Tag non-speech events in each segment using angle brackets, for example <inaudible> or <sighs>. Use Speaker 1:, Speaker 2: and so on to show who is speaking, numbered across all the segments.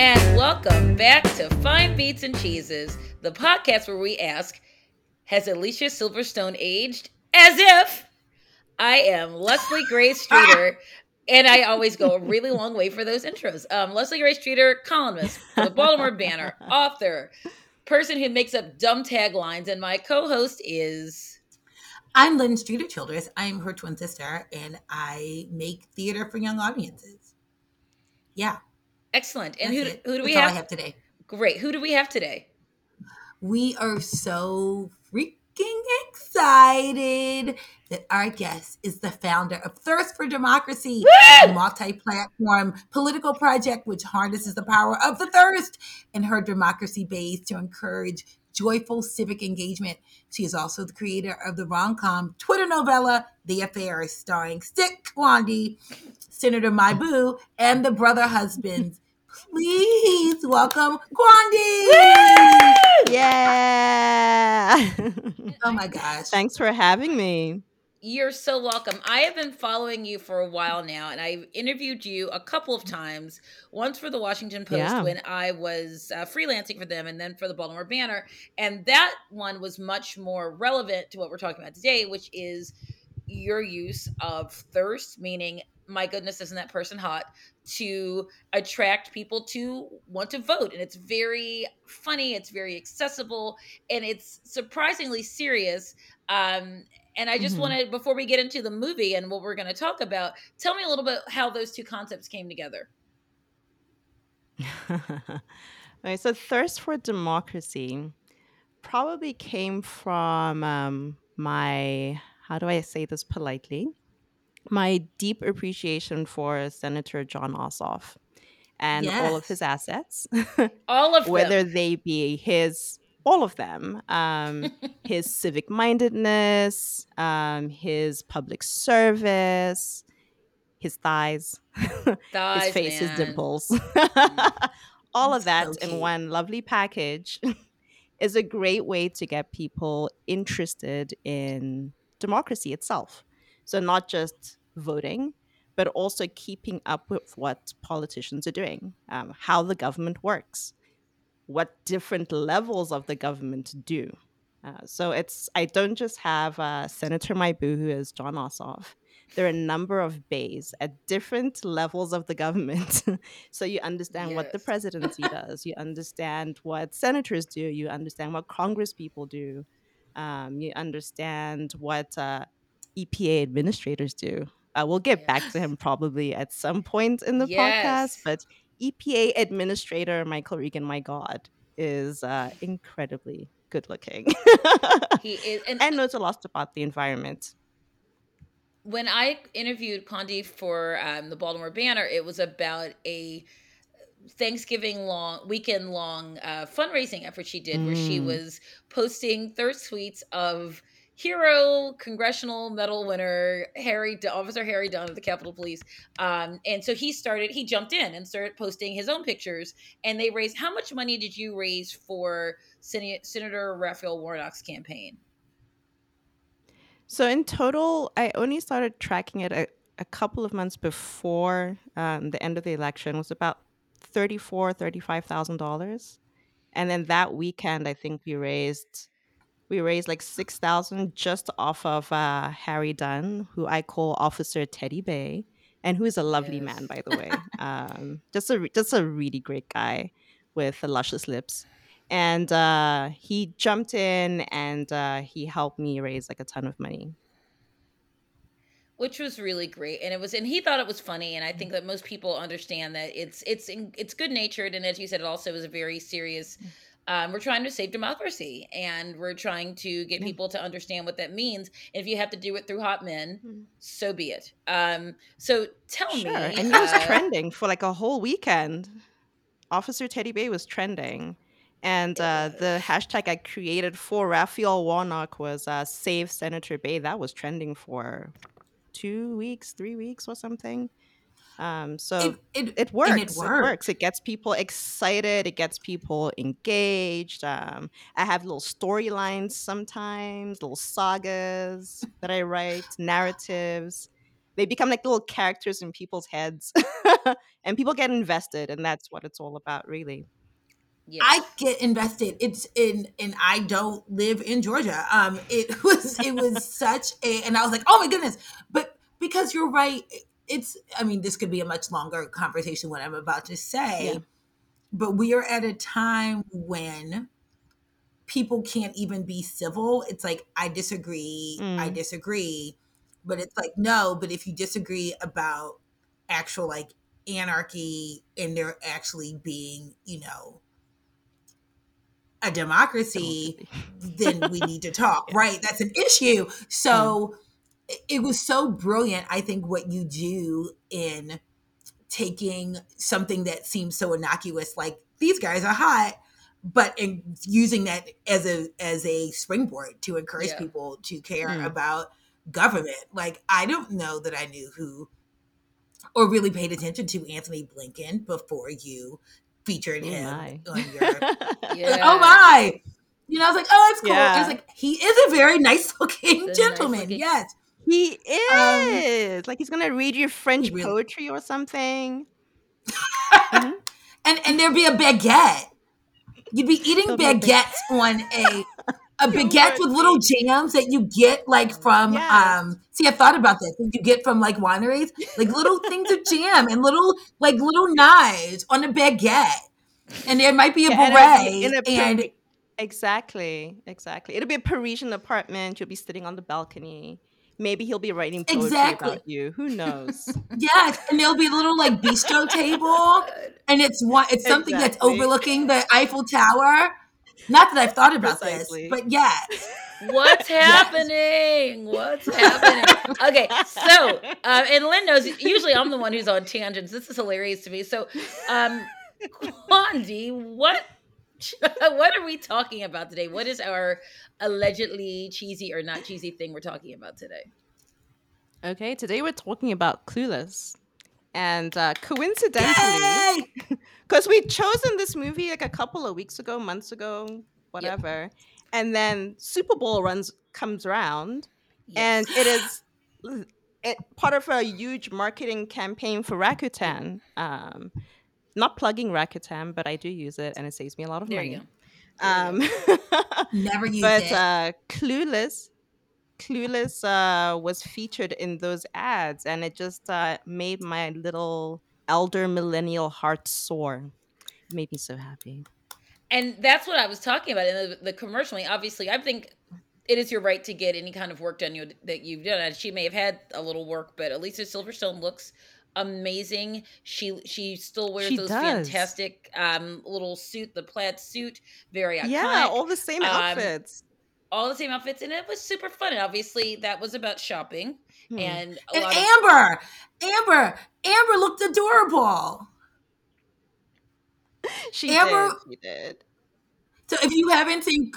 Speaker 1: and welcome back to Fine Beats and Cheeses, the podcast where we ask, Has Alicia Silverstone aged? As if I am Leslie Grace Streeter. And I always go a really long way for those intros. Um, Leslie Grace Streeter, columnist the Baltimore Banner, author, person who makes up dumb taglines, and my co-host is
Speaker 2: I'm Lynn Streeter Childress. I'm her twin sister, and I make theater for young audiences. Yeah.
Speaker 1: Excellent. And who, who do we have?
Speaker 2: Have today?
Speaker 1: Great. Who do we have today?
Speaker 2: We are so freaking excited that our guest is the founder of Thirst for Democracy, a multi-platform political project which harnesses the power of the thirst and her democracy base to encourage joyful civic engagement. She is also the creator of the rom-com Twitter novella The Affair, starring Stick Qondi, Senator My Boo, and the brother husbands. Please welcome Qondi.
Speaker 3: Yeah. <laughs>
Speaker 2: Oh my gosh.
Speaker 3: Thanks for having me.
Speaker 1: You're so welcome. I have been following you for a while now, and I've interviewed you a couple of times. Once for the Washington Post
Speaker 3: Yeah.
Speaker 1: when I was uh, freelancing for them, and then for the Baltimore Banner. And that one was much more relevant to what we're talking about today, which is your use of thirst, meaning, my goodness, isn't that person hot? To attract people to want to vote. And it's very funny, it's very accessible, and it's surprisingly serious. Um, and I just
Speaker 3: Mhm.
Speaker 1: wanted, before we get into the movie and what we're going to talk about, tell me a little bit how those two concepts came together. <laughs>
Speaker 3: right, so thirst for democracy probably came from um, my how do I say this politely? My deep appreciation for Senator Jon Ossoff and all of his assets, <laughs>
Speaker 1: All of
Speaker 3: whether
Speaker 1: them.
Speaker 3: they be his all of them um, <laughs> his civic mindedness um, his public service his thighs <laughs>
Speaker 1: Thighs,
Speaker 3: his face, his dimples, all of that
Speaker 2: So
Speaker 3: in one lovely package is a great way to get people interested in democracy itself. So, not just voting, but also keeping up with what politicians are doing, um, how the government works, what different levels of the government do. Uh, so it's I don't just have uh, Senator My Boo who is Jon Ossoff. There are a number of bays at different levels of the government, <laughs> so you understand what the presidency <laughs> does. You understand what senators do. You understand what Congress people do. Um, you understand what uh, EPA administrators do. Uh, we'll get back to him probably at some point in the
Speaker 1: Yes.
Speaker 3: podcast, but EPA administrator Michael Regan, my God, is uh, incredibly good looking <laughs>
Speaker 1: He is, and
Speaker 3: and knows a lot about the environment.
Speaker 1: when I interviewed Qondi for um, the Baltimore Banner, it was about a Thanksgiving long weekend long uh, fundraising effort she did, where she
Speaker 3: Mm.
Speaker 1: was posting thirst tweets of hero congressional medal winner Harry Officer Harry Dunn of the Capitol Police, um, and so he started. He jumped in and started posting his own pictures, and they raised. How much money did you raise for Sen- Senator Raphael Warnock's campaign?
Speaker 3: So in total, I only started tracking it a, a couple of months before um, the end of the election. It was about thirty-four, thirty-five thousand dollars, and then that weekend, I think we raised we raised like six thousand just off of uh, Harry Dunn, who I call Officer Teddy Bae, and who is a lovely man, by the way. <laughs> um, just a just a really great guy with the luscious lips. And uh, he jumped in and uh, he helped me raise like a ton of money.
Speaker 1: which was really great and it was and he thought it was funny and i think that most people understand that it's it's it's good natured and as you said it also is a very serious um, we're trying to save democracy and we're trying to get people to understand what that means and if you have to do it through hot men
Speaker 3: Mhm.
Speaker 1: so be it um so tell
Speaker 3: Sure.
Speaker 1: me
Speaker 3: And he was
Speaker 1: uh,
Speaker 3: trending for like a whole weekend. Officer Teddy Bae was trending. And uh, the hashtag I created for Raphael Warnock was uh, Save Senator Bae. That was trending for two weeks, three weeks, or something. Um, so
Speaker 2: It, it,
Speaker 3: it works.
Speaker 2: and
Speaker 3: It,
Speaker 2: it
Speaker 3: works.
Speaker 2: works.
Speaker 3: It gets people excited. It gets people engaged. Um, I have little storylines sometimes, little sagas that I write, <laughs> narratives. they become like little characters in people's heads, <laughs> and people get invested, and that's what it's all about, really.
Speaker 2: Yes. I get invested. It's in, and I don't live in Georgia. Um, it <laughs> was, it was such a, and I was like, oh my goodness. But because you're right, it's, I mean, this could be a much longer conversation. What I'm about to say, yeah. but we are at a time when people can't even be civil. It's like, I disagree. Mm. I disagree. But it's like, no, but if you disagree about actual like anarchy and there actually being, you know, a democracy, then we need to talk, <laughs> yeah. right? That's an issue. So mm. It was so brilliant, I think, what you do in taking something that seems so innocuous, like these guys are hot, but in using that as a as a springboard to encourage yeah. people to care mm. about government. Like I don't know that I knew who or really paid attention to Antony Blinken before you featured oh him my. on your. <laughs> yeah. oh my! You know, I was like, oh, that's cool. Yeah. I was like, he is a very nice <laughs> looking gentleman. Nice looking. Yes.
Speaker 3: He is. Um, like he's gonna read you French really? poetry or something.
Speaker 2: mm-hmm. <laughs> And and there'd be a baguette. You'd be eating baguettes on a a <laughs> baguette with little jams that you get like from yes. um see I thought about this that you get from like wineries like little things of jam and little like little knives on a baguette and there might be a beret and, and
Speaker 3: exactly exactly it'll be a Parisian apartment you'll be sitting on the balcony maybe he'll be writing poetry exactly. about you who knows <laughs>
Speaker 2: yes and there'll be a little like bistro <laughs> table and it's one it's something exactly. that's overlooking the Eiffel Tower not that I've thought about Precisely. this, but yeah. <laughs>
Speaker 1: What's happening? Yes. What's happening? Okay, so uh, and Lynn knows. Usually, I'm the one who's on tangents. This is hilarious to me. So, um, Qondi, what <laughs> what are we talking about today? What is our allegedly cheesy or not cheesy thing we're talking about today?
Speaker 3: Okay, today we're talking about Clueless. And uh, coincidentally, because <laughs> we'd chosen this movie like a couple of weeks ago, months ago, whatever, yep. and then Super Bowl runs comes around, yes. and it is it, part of a huge marketing campaign for Rakuten. Um, not plugging Rakuten, but I do use it, and it saves me a lot of there money. Um, <laughs>
Speaker 2: Never use
Speaker 3: but,
Speaker 2: it.
Speaker 3: But uh, Clueless Clueless uh, was featured in those ads, and it just uh, made my little elder millennial heart soar. It made me so happy.
Speaker 1: And that's what I was talking about in the, the commercial. I mean, obviously, I think it is your right to get any kind of work done you, that you've done. And she may have had a little work, but Alicia Silverstone looks amazing. She she still wears she those does. fantastic um little suit, the plaid suit, very iconic.
Speaker 3: Yeah, all the same um, outfits
Speaker 1: all the same outfits, and it was super fun. And obviously, that was about shopping. Hmm. And
Speaker 2: and Amber, of- Amber, Amber looked adorable. <laughs>
Speaker 3: She Amber, did. She did.
Speaker 2: So if you haven't seen,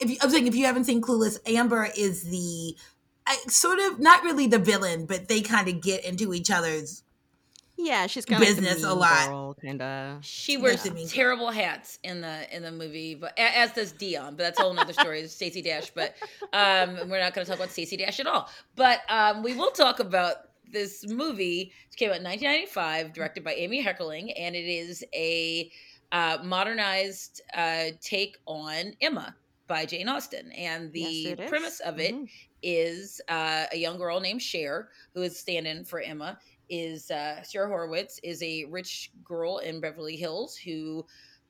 Speaker 2: if you, I'm saying if you haven't seen Clueless, Amber is the sort of not really the villain, but they kind of get into each other's
Speaker 3: yeah, she's kind business of like a lot. Kind of.
Speaker 1: She wears yeah. terrible hats in the in the movie, but as does Dion. But that's a whole other story. Stacey Dash, but um, we're not going to talk about Stacey Dash at all. But um, we will talk about this movie. It came out in 1995, directed by Amy Heckerling, and it is a uh, modernized uh, take on Emma by Jane Austen. And the yes, premise of it mm-hmm. is uh, a young girl named Cher who is stand-in for Emma is uh, Sarah Horowitz is a rich girl in Beverly Hills who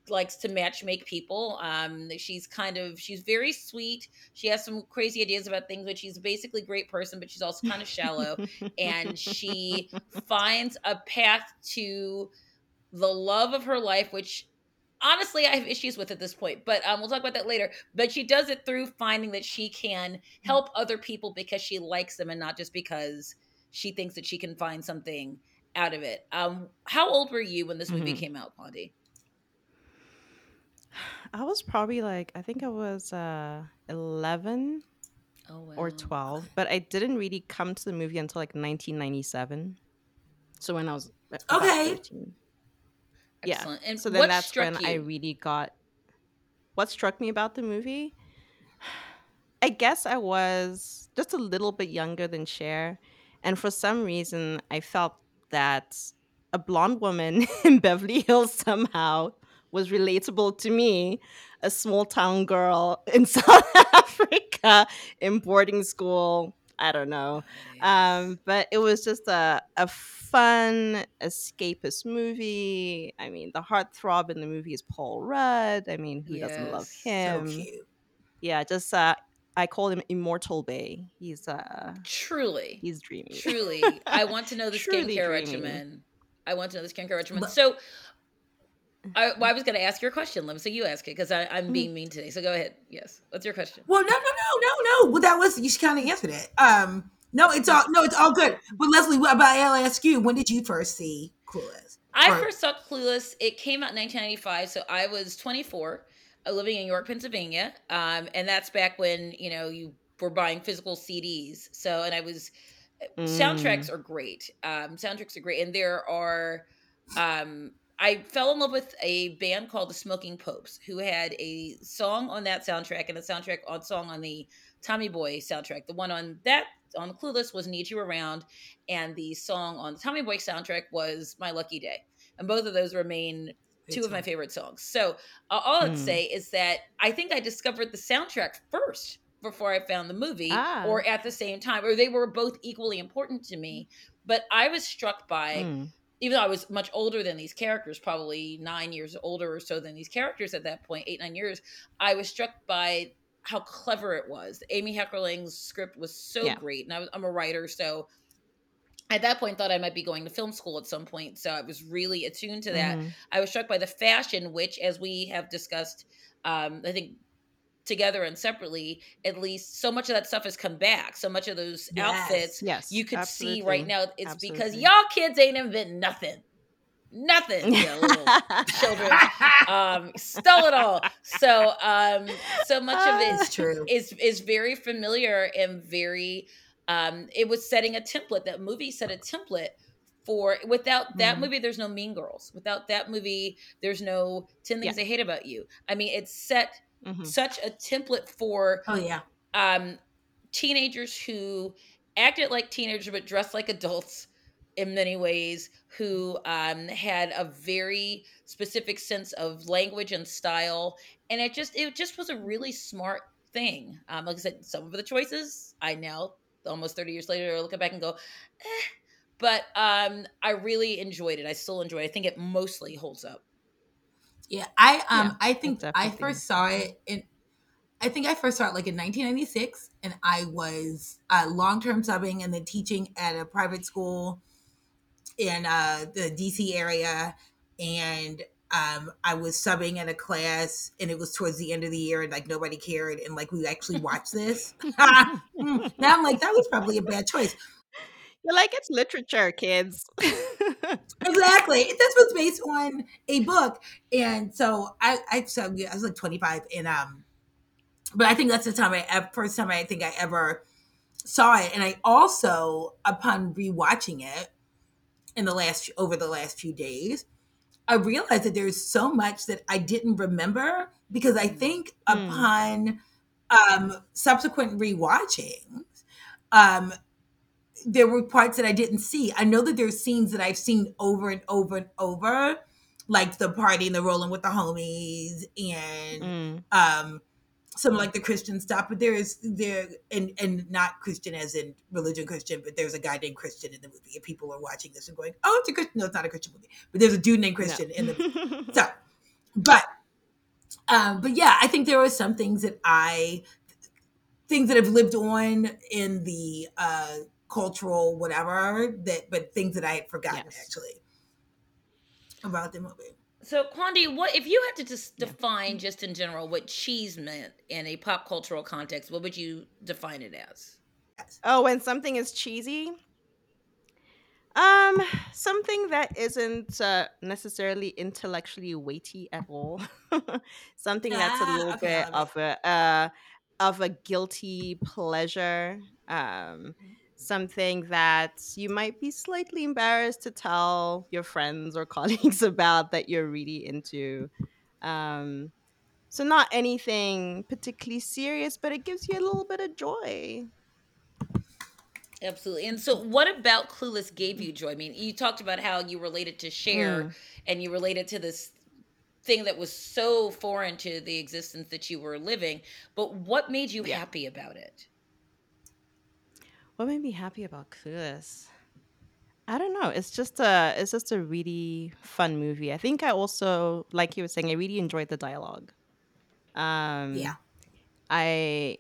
Speaker 1: likes to match make people. Um, she's kind of she's very sweet. She has some crazy ideas about things, but she's basically a great person, but she's also kind of shallow. and she finds a path to the love of her life, which honestly I have issues with at this point, but um, we'll talk about that later. But she does it through finding that she can help other people because she likes them and not just because she thinks that she can find something out of it. Um, how old were you when this movie mm-hmm. came out, Qondi?
Speaker 3: I was probably like I think I was uh, eleven oh, wow. or twelve, but I didn't really come to the movie until like 1997. So when I was okay, 13. yeah. And so then that's when you? I really got. What struck me about the movie? <sighs> I guess I was just a little bit younger than Cher And for some reason, I felt that a blonde woman <laughs> in Beverly Hills somehow was relatable to me, a small town girl <laughs> in South Africa in boarding school. I don't know. Um, but it was just a, a fun escapist movie. I mean, the heartthrob in the movie is Paul Rudd. I mean, who doesn't love
Speaker 1: Yes.
Speaker 2: So
Speaker 3: him?
Speaker 2: cute.
Speaker 3: yeah, just uh, I call him Immortal Bae. He's uh,
Speaker 1: Truly.
Speaker 3: he's dreamy.
Speaker 1: Truly. I want to know <laughs> the skincare
Speaker 3: dreamy.
Speaker 1: regimen. I want to know the skincare regimen.
Speaker 2: But-
Speaker 1: So I, well, I was going to ask your question, Lynn. So you ask it because. I'm being mean today. So go ahead. Yes. What's your question?
Speaker 2: Well, no, no, no, no, no. Well, that was you should kind of answered it. Um, no, it's all no, it's all good. But Leslie, what about I'll ask you? When did you first see Clueless?
Speaker 1: I
Speaker 2: Or-
Speaker 1: first saw Clueless. It came out in 1995, so I was 24, uh, living in York, Pennsylvania, um, and that's back when you know you were buying physical CDs. So, and I was
Speaker 3: Mm.
Speaker 1: soundtracks are great. Um, soundtracks are great, and there are. Um, I fell in love with a band called the Smoking Popes, who had a song on that soundtrack and a soundtrack on song on the Tommy Boy soundtrack. The one on that on Clueless was "Need You Around," and the song on the Tommy Boy soundtrack was "My Lucky Day." And both of those remain two of my favorite songs. So uh, all I'd
Speaker 3: Hmm.
Speaker 1: say is that I think I discovered the soundtrack first before I found the movie,
Speaker 3: Ah.
Speaker 1: or at the same time, or they were both equally important to me. But I was struck by
Speaker 3: Mm.
Speaker 1: even though I was much older than these characters, probably nine years older or so than these characters at that point, eight, nine years, I was struck by how clever it was. Amy Heckerling's script was so
Speaker 3: Yeah.
Speaker 1: great. And I was, I'm a writer, so at that point thought I might be going to film school at some point. So I was really attuned to that.
Speaker 3: Mhm.
Speaker 1: I was struck by the fashion, which, as we have discussed, um, I think together and separately, at least so much of that stuff has come back. So much of those
Speaker 2: Yes.
Speaker 1: outfits
Speaker 3: Yes,
Speaker 1: you could see right now it's because y'all kids ain't inventing nothing. Nothing. You know, little <laughs> children um stole it all. So um so much of it
Speaker 2: It's true.
Speaker 1: is is very familiar and very um it was setting a template that movie set a template for without that
Speaker 2: Mhm.
Speaker 1: movie there's no mean girls without that movie there's no 10 things
Speaker 3: Yeah.
Speaker 1: i hate about you i mean it set
Speaker 3: Mhm.
Speaker 1: such a template for
Speaker 2: Oh yeah.
Speaker 1: um teenagers who acted like teenagers but dressed like adults in many ways who um had a very specific sense of language and style and it just it just was a really smart thing um like i said some of the choices i now almost 30 years later look back and go eh. but um i really enjoyed it. I still enjoy it. I think it mostly holds up.
Speaker 2: Yeah, I um
Speaker 3: Yeah,
Speaker 2: I think I first saw it in I think I first saw it like in 1996 and I was uh, long-term subbing and then teaching at a private school in uh, the DC area and um, I was subbing at a class and it was towards the end of the year and like nobody cared and like we actually watched this. <laughs> <laughs> Now I'm like that was probably a bad choice.
Speaker 3: You're like it's literature, kids. <laughs>
Speaker 2: exactly. This was based on a book, and so I, I so yeah, I was like 25, and um, but I think that's the time I first time I think I ever saw it, and I also upon rewatching it in the last over the last few days, I realized that there's so much that I didn't remember because I think
Speaker 3: Mm.
Speaker 2: upon um subsequent rewatching, um there were parts that I didn't see. I know that there's scenes that I've seen over and over and over, like the party and the rolling with the homies and
Speaker 3: Mm.
Speaker 2: um some like the Christian stuff, but there is there and and not Christian as in religion Christian, but there's a guy named Christian in the movie, and people are watching this and going, "Oh, it's a Christian." No, it's not a Christian movie, but there's a dude named Christian in the movie. <laughs> So, but um, but yeah, I think there are some things that I things that have lived on in the uh cultural whatever that, but things that I had forgotten
Speaker 3: Yes.
Speaker 2: actually about the movie.
Speaker 1: So, Qondi, what if you had to just
Speaker 3: Yeah.
Speaker 1: define, just in general, what cheese meant in a pop cultural context? What would you define it as?
Speaker 3: Oh, when something is cheesy? Um, something that isn't uh, necessarily intellectually weighty at all. <laughs> something that's a
Speaker 2: Ah,
Speaker 3: little
Speaker 2: okay,
Speaker 3: bit of a uh, of a guilty pleasure. Um, something that you might be slightly embarrassed to tell your friends or <laughs> colleagues about that you're really into. Um, so not anything particularly serious, but it gives you a little bit of joy.
Speaker 1: Absolutely. And so, what about Clueless gave you joy? I mean, you talked about how you related to Cher
Speaker 3: Mm.
Speaker 1: and you related to this thing that was so foreign to the existence that you were living. But what made you
Speaker 3: Yeah.
Speaker 1: happy about it?
Speaker 3: What made me happy about Clueless? I don't know. It's just a it's just a really fun movie. I think I also, like you were saying, I really enjoyed the dialogue. Um,
Speaker 2: Yeah.
Speaker 3: I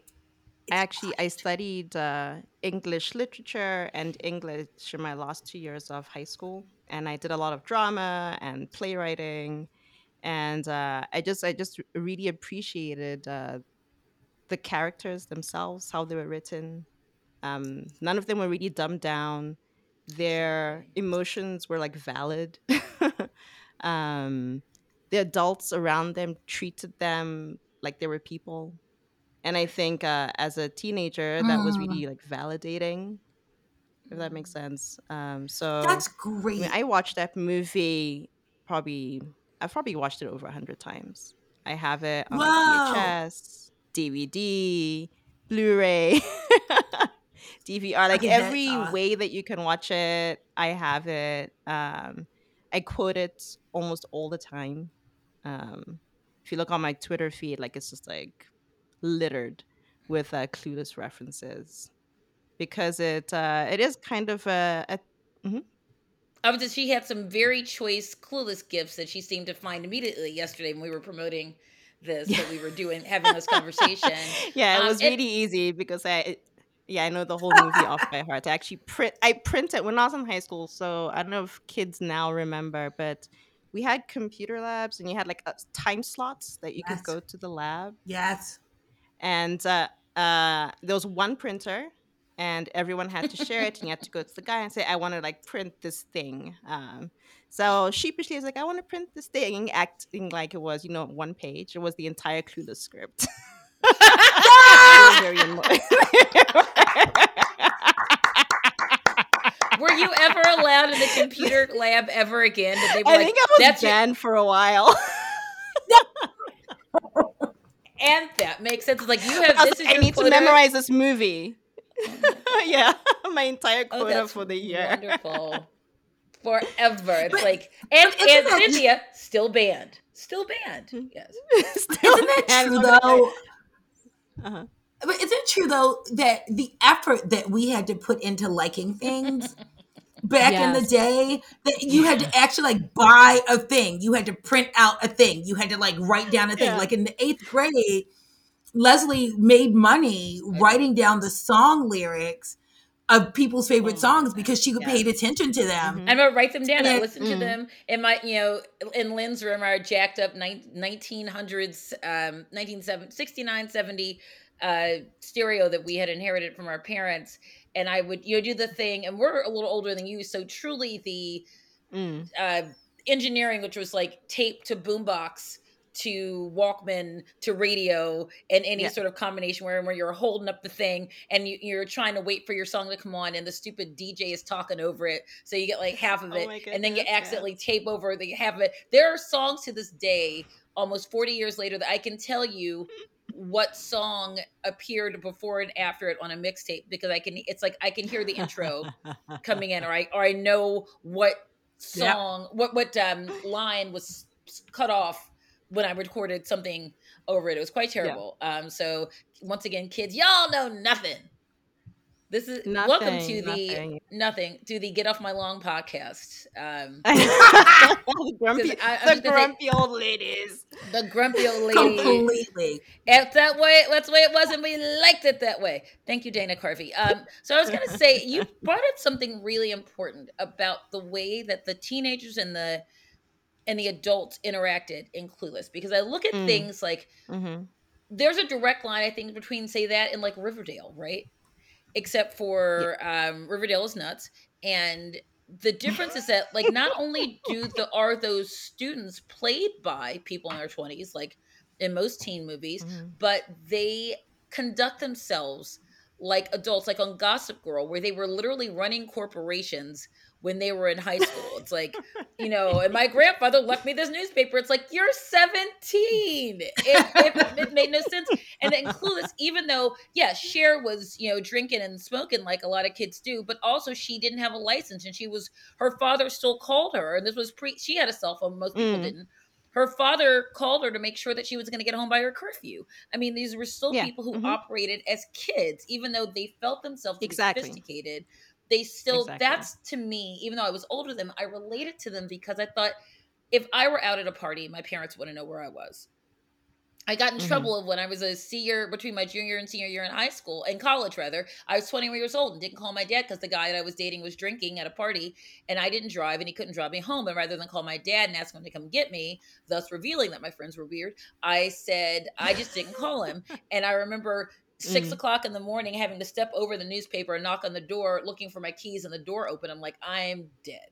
Speaker 2: It's
Speaker 3: I actually I studied uh, English literature and English in my last two years of high school, and I did a lot of drama and playwriting, and uh, I just I just really appreciated uh, the characters themselves, how they were written. Um, none of them were really dumbed down. Their emotions were like valid. <laughs> um, the adults around them treated them like they were people and I think uh, as a teenager, that was really like validating, if that makes sense. Um, so
Speaker 2: that's
Speaker 3: I mean,
Speaker 2: great.
Speaker 3: I watched that movie probably I've probably watched it over a hundred times. I have it on
Speaker 2: Whoa.
Speaker 3: VHS, DVD, Blu-ray, <laughs> DVR, like every
Speaker 2: awesome.
Speaker 3: way that you can watch it. I have it. Um, I quote it almost all the time. Um, if you look on my Twitter feed, like it's just like littered with uh, clueless references because it uh, it is kind of a, a mm-hmm.
Speaker 1: Obviously, she had some very choice, clueless gifts that she seemed to find immediately yesterday when we were promoting this,
Speaker 3: yeah
Speaker 1: that we were doing, having this <laughs> conversation.
Speaker 3: yeah it
Speaker 1: Um,
Speaker 3: was
Speaker 1: and
Speaker 3: really easy because I yeah I know the whole movie off <laughs> by heart. I actually print I printed when I was in high school, so I don't know if kids now remember, but we had computer labs and you had like uh, time slots that you could go to the lab.
Speaker 2: Yes.
Speaker 3: and uh, uh, there was one printer and everyone had to share it and you had to go to the guy and say i want to like print this thing. Um, so sheepishly is like i want to print this thing acting like it was you know one page. It was the entire clueless script <laughs> Ah! were annoyed
Speaker 1: were you ever allowed in the computer lab ever again? They be
Speaker 3: i
Speaker 1: like,
Speaker 3: think i was
Speaker 1: that's
Speaker 3: banned for a while <laughs>
Speaker 1: and that makes sense. It's like, you
Speaker 3: I
Speaker 1: have,
Speaker 3: was
Speaker 1: this is
Speaker 3: i need to memorize this movie
Speaker 1: Oh <laughs>
Speaker 3: yeah my entire
Speaker 1: Oh,
Speaker 3: quota
Speaker 1: that's
Speaker 3: for the year
Speaker 1: wonderful. <laughs> Forever. It's
Speaker 2: But
Speaker 1: like, and, and Cynthia, still banned. Still banned. Yes.
Speaker 3: Still
Speaker 2: isn't that
Speaker 3: banned
Speaker 2: true though?
Speaker 3: Uh-huh.
Speaker 2: But isn't it true though that the effort that we had to put into liking things <laughs> back in the day that you had to actually like buy a thing. You had to print out a thing. You had to like write down a thing.
Speaker 3: Yeah.
Speaker 2: Like in the eighth grade leslie made money writing down the song lyrics of people's favorite
Speaker 1: my
Speaker 2: songs because she
Speaker 1: Yes.
Speaker 2: paid attention to them
Speaker 3: hmm
Speaker 1: I'm gonna write them down. I
Speaker 2: and
Speaker 1: listen to
Speaker 3: Mm.
Speaker 1: them in my, you know, in Lynn's room, our jacked up 1900s, um, 1969, 70 uh, stereo that we had inherited from our parents. And I would, you know, do the thing, and we're a little older than you, so truly the
Speaker 3: Mm.
Speaker 1: uh, engineering, which was like tape to boombox to Walkman to radio and any
Speaker 3: Yeah.
Speaker 1: sort of combination where, where you're holding up the thing and you, you're trying to wait for your song to come on and the stupid DJ is talking over it. So you get like half of
Speaker 3: Oh
Speaker 1: it and then you accidentally tape over the half of it. There are songs to this day, almost 40 years later, that I can tell you what song appeared before and after it on a mixtape because I can it's like I can hear the intro coming in or I or I know what
Speaker 2: yep
Speaker 1: song what what um line was cut off when I recorded something over it. It was quite
Speaker 3: yeah.
Speaker 1: terrible. Um so once again kids y'all know nothing. This is welcome to
Speaker 3: Nothing,
Speaker 1: the
Speaker 3: nothing.
Speaker 1: nothing to the Get Off My long podcast. Um <laughs>
Speaker 3: the grumpy,
Speaker 1: I,
Speaker 3: the
Speaker 1: just gonna say
Speaker 3: grumpy old ladies.
Speaker 1: the grumpy old <laughs> lady
Speaker 2: completely
Speaker 1: It's that way. That's the way it was, and we liked it that way. Thank you, Dana Carvey. Um, so I was going to say you <laughs> brought up something really important about the way that the teenagers and the and the adults interacted in Clueless. Because I look at
Speaker 3: Mm.
Speaker 1: things like
Speaker 3: hmm
Speaker 1: there's a direct line I think between say that and like Riverdale, right? Except
Speaker 3: Yeah.
Speaker 1: for um, Riverdale is nuts, and the <laughs> difference is that like not only do the are those students played by people in their twenties, like in most teen movies,
Speaker 3: hmm
Speaker 1: but they conduct themselves like adults, like on Gossip Girl, where they were literally running corporations when they were in high school. It's like <laughs> you know, and my grandfather left me this newspaper. It's like, you're 17. It, it, it made no sense. And then Clueless, even though, yeah, Cher was, you know, drinking and smoking like a lot of kids do, but also she didn't have a license and she was, her father still called her. And this was pre, she had a cell phone, most people
Speaker 3: Mm.
Speaker 1: didn't. Her father called her to make sure that she was going to get home by her curfew. I mean, these were still
Speaker 3: Yeah.
Speaker 1: people who
Speaker 3: Mhm.
Speaker 1: operated as kids, even though they felt themselves
Speaker 3: Exactly.
Speaker 1: sophisticated they still
Speaker 3: Exactly.
Speaker 1: that's to me even though i was older than them i related to them because i thought if i were out at a party my parents wouldn't know where i was i got in
Speaker 3: Mhm.
Speaker 1: trouble when i was a senior between my junior and senior year in high school in college rather i was 21 years old and didn't call my dad because the guy that i was dating was drinking at a party and i didn't drive and he couldn't drive me home and rather than call my dad and ask him to come get me thus revealing that my friends were weird i said i just didn't call him <laughs> and i remember six
Speaker 3: Mm.
Speaker 1: o'clock in the morning having to step over the newspaper and knock on the door looking for my keys and the door open i'm like i'm dead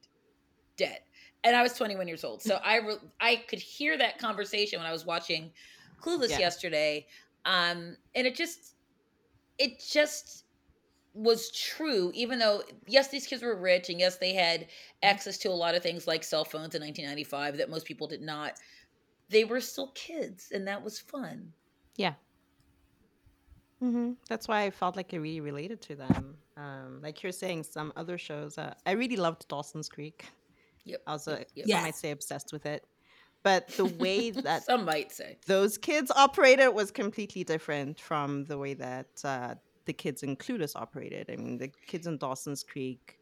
Speaker 1: dead and i was 21 years old so <laughs> i re- i could hear that conversation when i was watching clueless
Speaker 3: Yeah.
Speaker 1: yesterday um and it just it just was true even though yes these kids were rich and yes they had access to a lot of things like cell phones in 1995 that most people did not they were still kids and that was fun
Speaker 3: Yeah. Hmm That's why I felt like I really related to them. Um, like you're saying, some other shows. Uh, I really loved Dawson's Creek.
Speaker 1: yep
Speaker 3: I was, uh,
Speaker 1: yep, yep.
Speaker 3: some might
Speaker 2: Yes.
Speaker 3: say, obsessed with it. But the way <laughs> that
Speaker 1: some might say
Speaker 3: those kids operated was completely different from the way that uh, the kids in Clueless operated. I mean, the kids in Dawson's Creek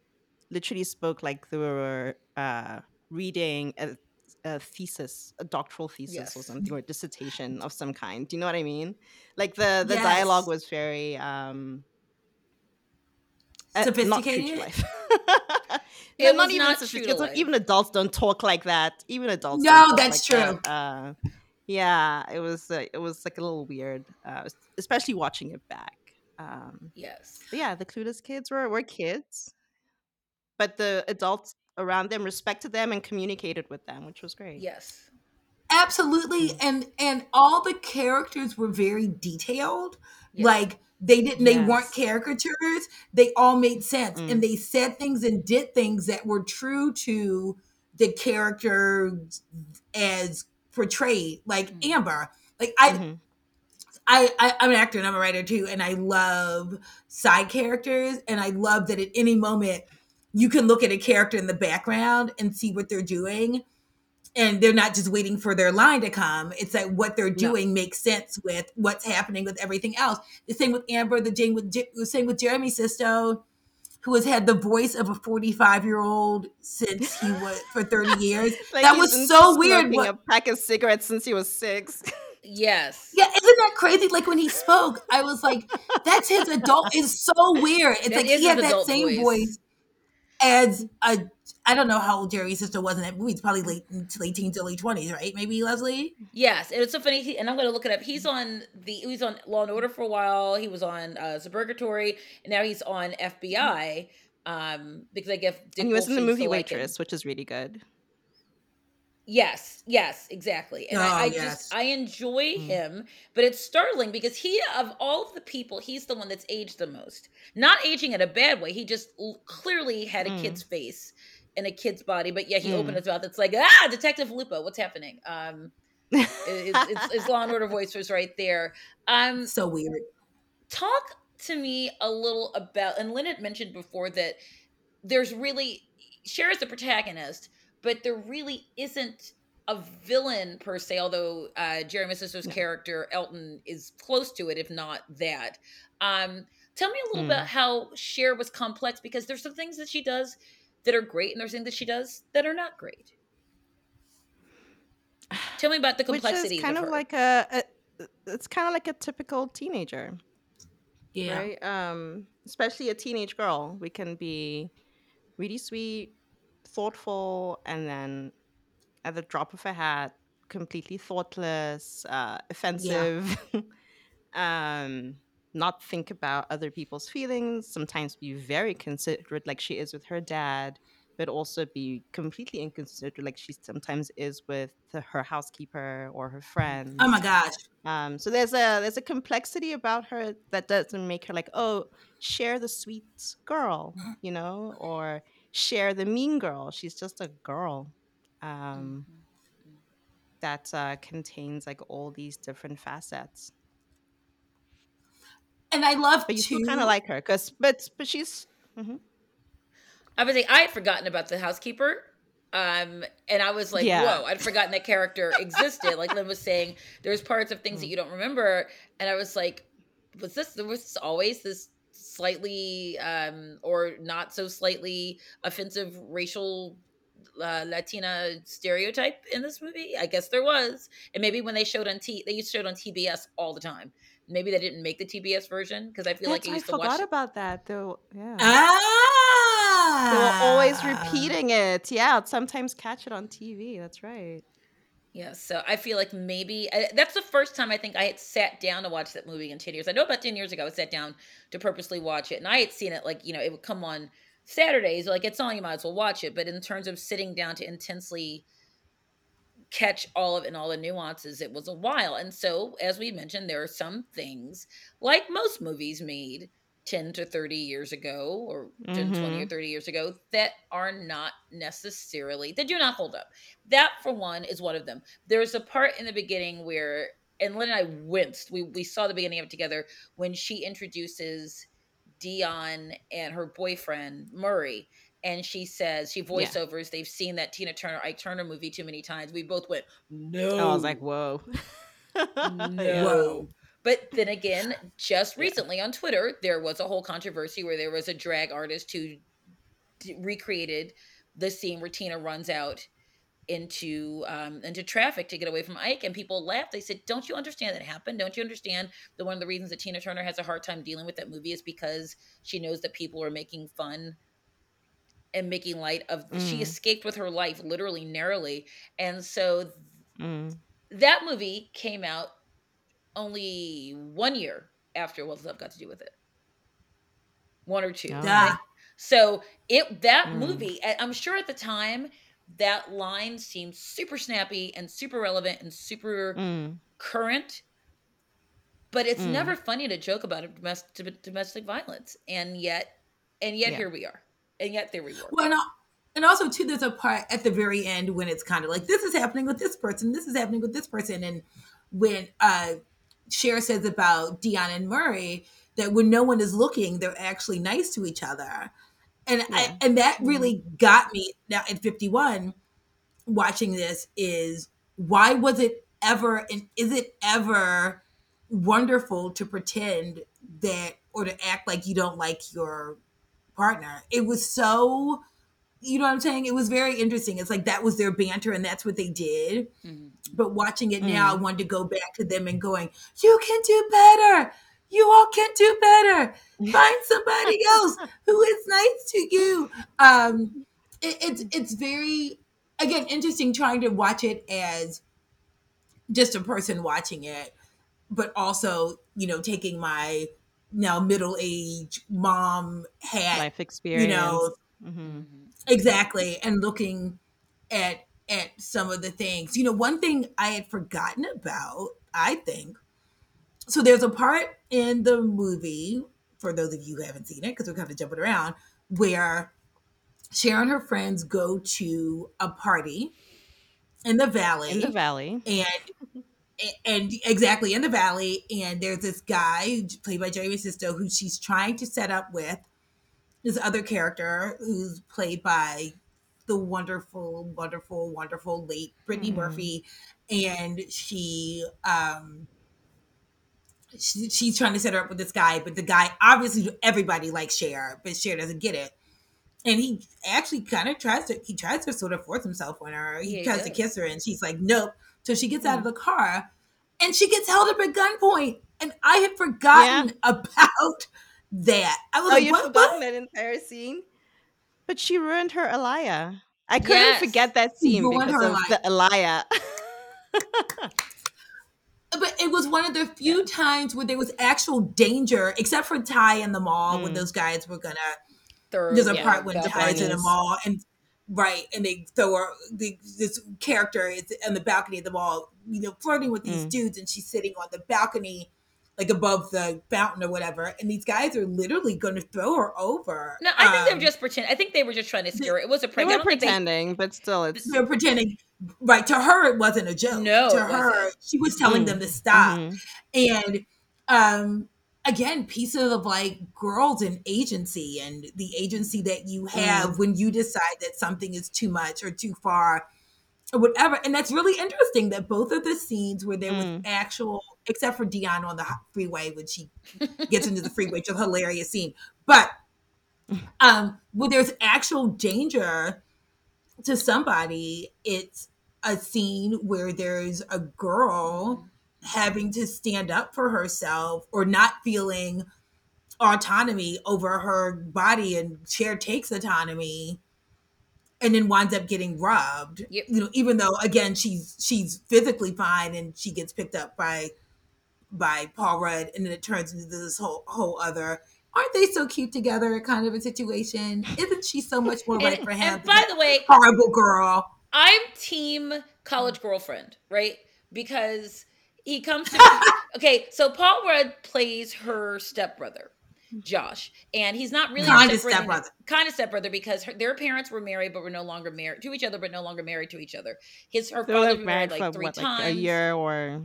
Speaker 3: literally spoke like they were uh, reading a, a thesis, a doctoral thesis or something, or a dissertation of some kind. Do you know what I mean? Like the the dialogue was very um, not true
Speaker 2: Sophisticated? <laughs>
Speaker 1: It
Speaker 3: not even
Speaker 1: not true to
Speaker 3: sophisticated.
Speaker 1: life.
Speaker 3: Even adults don't talk like that. Even adults.
Speaker 2: No,
Speaker 3: don't talk
Speaker 2: that's
Speaker 3: like
Speaker 2: true.
Speaker 3: that. Uh, yeah, it was. Uh, it was like a little weird, uh, especially watching it back. Um,
Speaker 1: yes
Speaker 3: yeah, the clueless kids were were kids, but the adults around them respected them and communicated with them, which was great.
Speaker 1: yes
Speaker 2: Absolutely. And and all the characters were very detailed.
Speaker 1: Yes.
Speaker 2: Like they didn't they weren't caricatures. They all made sense.
Speaker 3: Mm.
Speaker 2: And they said things and did things that were true to the character as portrayed. Like
Speaker 1: Mhm.
Speaker 2: Amber. Like I
Speaker 3: Mhm.
Speaker 2: I, I I'm an actor and I'm a writer too, and I love side characters, and I love that at any moment you can look at a character in the background and see what they're doing, and they're not just waiting for their line to come. It's like what they're
Speaker 3: No.
Speaker 2: doing makes sense with what's happening with everything else. The same with Amber, the same with the same with Jeremy Sisto, who has had the voice of a 45 year old since he <laughs> was for 30 years.
Speaker 3: Like
Speaker 2: That was so weird
Speaker 3: smoking
Speaker 2: what-
Speaker 3: A pack of cigarettes since he was six.
Speaker 1: yes
Speaker 2: Yeah, isn't that crazy? Like when he spoke, I was like, "That's his adult." It's so weird. It's
Speaker 1: That
Speaker 2: like he had that same
Speaker 1: voice.
Speaker 2: voice. As a. I don't know how old Jeremy Sisto was in that movie. It's probably late late teens, early twenties, right? Maybe Leslie.
Speaker 1: Yes, and it's so funny. He, and I'm going to look it up. He's on the he's on Law and Order for a while. He was on uh, Suburgatory, and now he's on FBI. Um, because I guess Dick
Speaker 3: and he was in the movie
Speaker 1: still like him.
Speaker 3: Waitress, which is really good.
Speaker 1: Yes, yes, exactly. And I,
Speaker 2: Oh,
Speaker 1: I
Speaker 2: yes.
Speaker 1: just I enjoy
Speaker 3: Mm.
Speaker 1: him, but it's startling because he of all of the people, he's the one that's aged the most. Not aging in a bad way. He just l- clearly had a
Speaker 3: Mm.
Speaker 1: kid's face and a kid's body, but yeah, he opened
Speaker 3: Mm.
Speaker 1: his mouth. It's like ah, Detective Lupo, what's happening? Um, it's, his, his Law and Order voice was right there. Um,
Speaker 2: So weird.
Speaker 1: talk to me a little about and lynn had mentioned before that there's really Cher is the protagonist but there really isn't a villain per se although uh jeremy sisto's
Speaker 3: No.
Speaker 1: character elton is close to it if not that um tell me a little
Speaker 3: Mm.
Speaker 1: bit how Cher was complex because there's some things that she does that are great and there's things that she does that are not great tell me about the complexity.
Speaker 3: which
Speaker 1: complexity
Speaker 3: is kind
Speaker 1: of,
Speaker 3: of like a, a it's kind of like a typical teenager
Speaker 2: Yeah.
Speaker 3: right um especially a teenage girl we can be really sweet thoughtful and then at the drop of a hat completely thoughtless uh offensive. <laughs> Um not think about other people's feelings. Sometimes be very considerate like she is with her dad but also be completely inconsiderate like she sometimes is with the, her housekeeper or her friends.
Speaker 2: Oh my gosh.
Speaker 3: um, so there's a there's a complexity about her that doesn't make her like, oh, Cher the sweet girl, you know, or Cher the mean girl. She's just a girl. um,
Speaker 1: Mhm.
Speaker 3: that uh, contains like all these different facets.
Speaker 2: And I love
Speaker 3: But you still kind of like her, cause but but she's mhm.
Speaker 1: I was like, I had forgotten about the housekeeper. Um, and I was like,
Speaker 3: Yeah.
Speaker 1: whoa, I'd forgotten that character <laughs> existed. like Lynn was saying, there's parts of things that
Speaker 3: Mm.
Speaker 1: you don't remember. And I was like, was this, there was always this slightly um, or not so slightly offensive racial uh, Latina stereotype in this movie? I guess there was. And maybe when they showed on T, they used to show it on TBS all the time. Maybe they didn't make the TBS version because I feel like
Speaker 3: That's-
Speaker 1: I
Speaker 3: I
Speaker 1: used to
Speaker 3: forgot
Speaker 1: watch.
Speaker 3: about that though. Yeah.
Speaker 2: ah,
Speaker 3: They were always repeating it. Yeah, I'd sometimes catch it on TV. That's right.
Speaker 1: Yeah, so I feel like maybe I, that's the first time I think I had sat down to watch that movie in 10 years. I know about 10 years ago I sat down to purposely watch it, and I had seen it like, you know, it would come on Saturdays, like it's on, you might as well watch it. But in terms of sitting down to intensely catch all of and all the nuances, it was a while. And so, as we mentioned, there are some things, like most movies made 10 to 30 years ago, or 10, 20 or
Speaker 3: Mhm.
Speaker 1: 30 years ago, that are not necessarily, that do not hold up. That, for one, is one of them. There's a part in the beginning where, and Lynn and I winced. We, we saw the beginning of it together when she introduces Dion and her boyfriend, Murray. And she says, she voiceovers, they've seen that Tina Turner, Ike Turner movie too many times. We both went, no.
Speaker 3: I was like, whoa. <laughs>
Speaker 1: No. But then again, just recently on Twitter, there was a whole controversy where there was a drag artist who d- recreated the scene where Tina runs out into um, into traffic to get away from Ike, and people laughed. They said, "Don't you understand that happened? Don't you understand that one of the reasons that Tina Turner has a hard time dealing with that movie is because she knows that people are making fun." And making light of, she
Speaker 3: Mm.
Speaker 1: escaped with her life literally narrowly, and so
Speaker 3: Mm.
Speaker 1: that movie came out only one year after What's Love Got to Do with It. One or two.
Speaker 3: Oh.
Speaker 2: Yeah.
Speaker 1: So it that
Speaker 3: Mm.
Speaker 1: movie, I- I'm sure at the time that line seemed super snappy and super relevant and super
Speaker 3: Mm.
Speaker 1: current. But it's
Speaker 3: Mm.
Speaker 1: never funny to joke about domestic domestic violence, and yet, and yet
Speaker 3: Yeah.
Speaker 1: here we are, and yet there we were.
Speaker 2: Well, and, and also too, there's a part at the very end when it's kind of like this is happening with this person, this is happening with this person, and when uh Cher says about Dion and Murray that when no one is looking, they're actually nice to each other, and
Speaker 3: Yeah.
Speaker 2: I, and that mm-hmm. really got me. Now at 51, watching this is why was it ever and is it ever wonderful to pretend that or to act like you don't like your partner? It was so you know what I'm saying? It was very interesting. It's like that was their banter and that's what they did.
Speaker 1: Mhm.
Speaker 2: But watching it now, I
Speaker 3: Mm.
Speaker 2: wanted to go back to them and going, You can do better. You all can do better. Find somebody <laughs> else who is nice to you. Um it, it's it's very again interesting trying to watch it as just a person watching it, but also, you know, taking my now middle age mom hat
Speaker 3: Life experience. Mhm.
Speaker 1: Mhm.
Speaker 2: Exactly and looking at at some of the things you know one thing i had forgotten about i think so there's a part in the movie for those of you who haven't seen it because we're kind of jumping around where Cher and her friends go to a party in the valley
Speaker 3: In the valley.
Speaker 2: and and exactly in the valley and there's this guy played by jeremy sisto who she's trying to set up with this other character who's played by the wonderful wonderful wonderful late brittany
Speaker 3: Mhm.
Speaker 2: murphy and she um she, she's trying to set her up with this guy but the guy obviously everybody likes Cher, but Cher doesn't get it. And he actually kind of tries to he tries to sort of force himself on her. He
Speaker 1: Yeah, he
Speaker 2: tries to kiss her and she's like nope so she gets out of the car and she gets held up at gunpoint and i had forgotten <laughs> about that i was
Speaker 3: Oh,
Speaker 2: like
Speaker 3: you'd
Speaker 2: what,
Speaker 3: forgotten
Speaker 2: what?
Speaker 3: that entire scene? But she ruined her Alaïa. I couldn't
Speaker 1: Yes.
Speaker 3: forget that scene because
Speaker 2: her
Speaker 3: of the Alaïa. <laughs>
Speaker 2: but it was one of the few times where there was actual danger except for Tai in the mall when
Speaker 3: Mm.
Speaker 2: those guys were gonna
Speaker 1: Thorough,
Speaker 2: there's a
Speaker 1: yeah,
Speaker 2: part when
Speaker 1: Beth
Speaker 2: Tai's in the mall and right, and they throw her the, this character is on the balcony of the mall, you know, flirting with these
Speaker 3: Mm.
Speaker 2: dudes, and she's sitting on the balcony like above the fountain or whatever, and these guys are literally going to throw her over.
Speaker 1: No, I think
Speaker 2: Um,
Speaker 1: they're just pretending. I think they were just trying to scare her. It was a prank. They
Speaker 3: were
Speaker 1: don't they-
Speaker 3: pretending, but still, it's
Speaker 2: they're pretending. Right to her, it wasn't a joke.
Speaker 1: No,
Speaker 2: to her,
Speaker 1: wasn't.
Speaker 2: she was telling
Speaker 3: Mm.
Speaker 2: them to stop.
Speaker 3: Mhm.
Speaker 2: and um again pieces of like girls and agency and the agency that you have when you decide that something is too much or too far or whatever and that's really interesting that both of the scenes where there was
Speaker 3: Mm.
Speaker 2: actual except for Dionne on the freeway when she gets into the freeway which is a hilarious scene but um where there's actual danger to somebody it's a scene where there's a girl having to stand up for herself or not feeling autonomy over her body and Cher takes autonomy and then winds up getting robbed.
Speaker 1: Yep.
Speaker 2: You know, even though again she's she's physically fine and she gets picked up by by Paul Rudd and then it turns into this whole whole other aren't they so cute together kind of a situation? Isn't she so much more right
Speaker 1: And,
Speaker 2: for him?
Speaker 1: and by the way,
Speaker 2: horrible girl.
Speaker 1: I'm team college mm. girlfriend, right? Because he comes to <laughs> okay. So Paul Rudd plays her stepbrother, mm. Josh, and he's not really
Speaker 2: Kind of stepbrother.
Speaker 1: kind of stepbrother because her, their parents were married but were no longer married to each other, but no longer married to each other. His her
Speaker 3: they were
Speaker 1: father
Speaker 3: like married
Speaker 1: married
Speaker 3: for
Speaker 1: like three
Speaker 3: what,
Speaker 1: times.
Speaker 3: like a year or.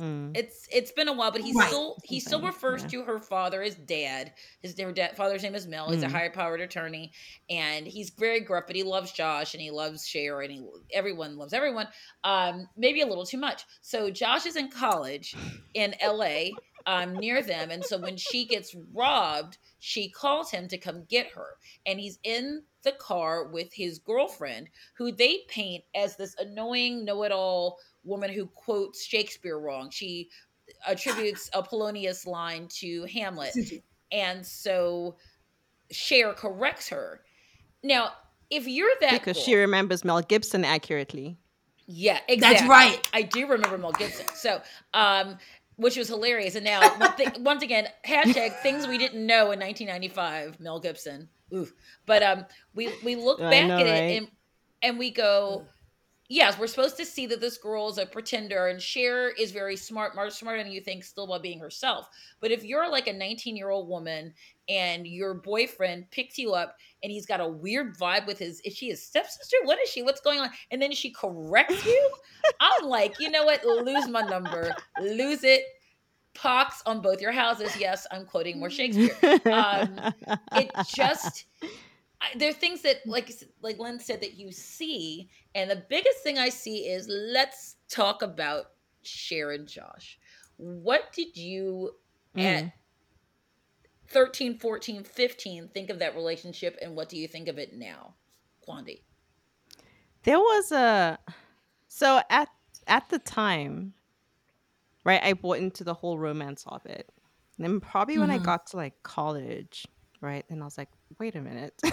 Speaker 3: Mm.
Speaker 1: It's it's been a while, but he
Speaker 2: Right.
Speaker 1: still he still refers
Speaker 3: yeah.
Speaker 1: to her father as dad. His their dad, father's name is Mel. He's a
Speaker 3: Mm.
Speaker 1: high powered attorney, and he's very gruff, but he loves Josh and he loves Cher and he everyone loves everyone. Um, maybe a little too much. So Josh is in college in L.A. Um, near them, and so when she gets robbed, she calls him to come get her, and he's in the car with his girlfriend, who they paint as this annoying know-it-all woman who quotes Shakespeare wrong. She attributes a Polonius line to Hamlet. And so Cher corrects her. Now, if you're that
Speaker 3: because
Speaker 1: cool-
Speaker 3: she remembers Mel Gibson accurately.
Speaker 1: yeah, exactly.
Speaker 2: That's right.
Speaker 1: I do remember Mel Gibson. So, um, which was hilarious. And now, <laughs> once again, hashtag things we didn't know in 1995. Mel Gibson. Ooh. But um, we we look back
Speaker 3: know,
Speaker 1: at
Speaker 3: right?
Speaker 1: it and and we go, yes, we're supposed to see that this girl is a pretender, and Cher is very smart, much smarter than you think, still while being herself. But if you're like a 19 year old woman and your boyfriend picks you up and he's got a weird vibe with his, is she his stepsister? What is she? What's going on? And then she corrects you. I'm like, you know what? Lose my number, lose it. Pox on both your houses. Yes, I'm quoting more Shakespeare. Um, it just I, there are things that like like Lynn said that you see, and the biggest thing I see is let's talk about Cher and Josh. What did you at
Speaker 3: Mm.
Speaker 1: 13, 14, 15 think of that relationship and what do you think of it now? Qondi.
Speaker 3: There was a so at at the time, right? I bought into the whole romance of it. And then probably when I
Speaker 2: Mhm.
Speaker 3: got to like college, right? And I was like, wait a minute. <laughs>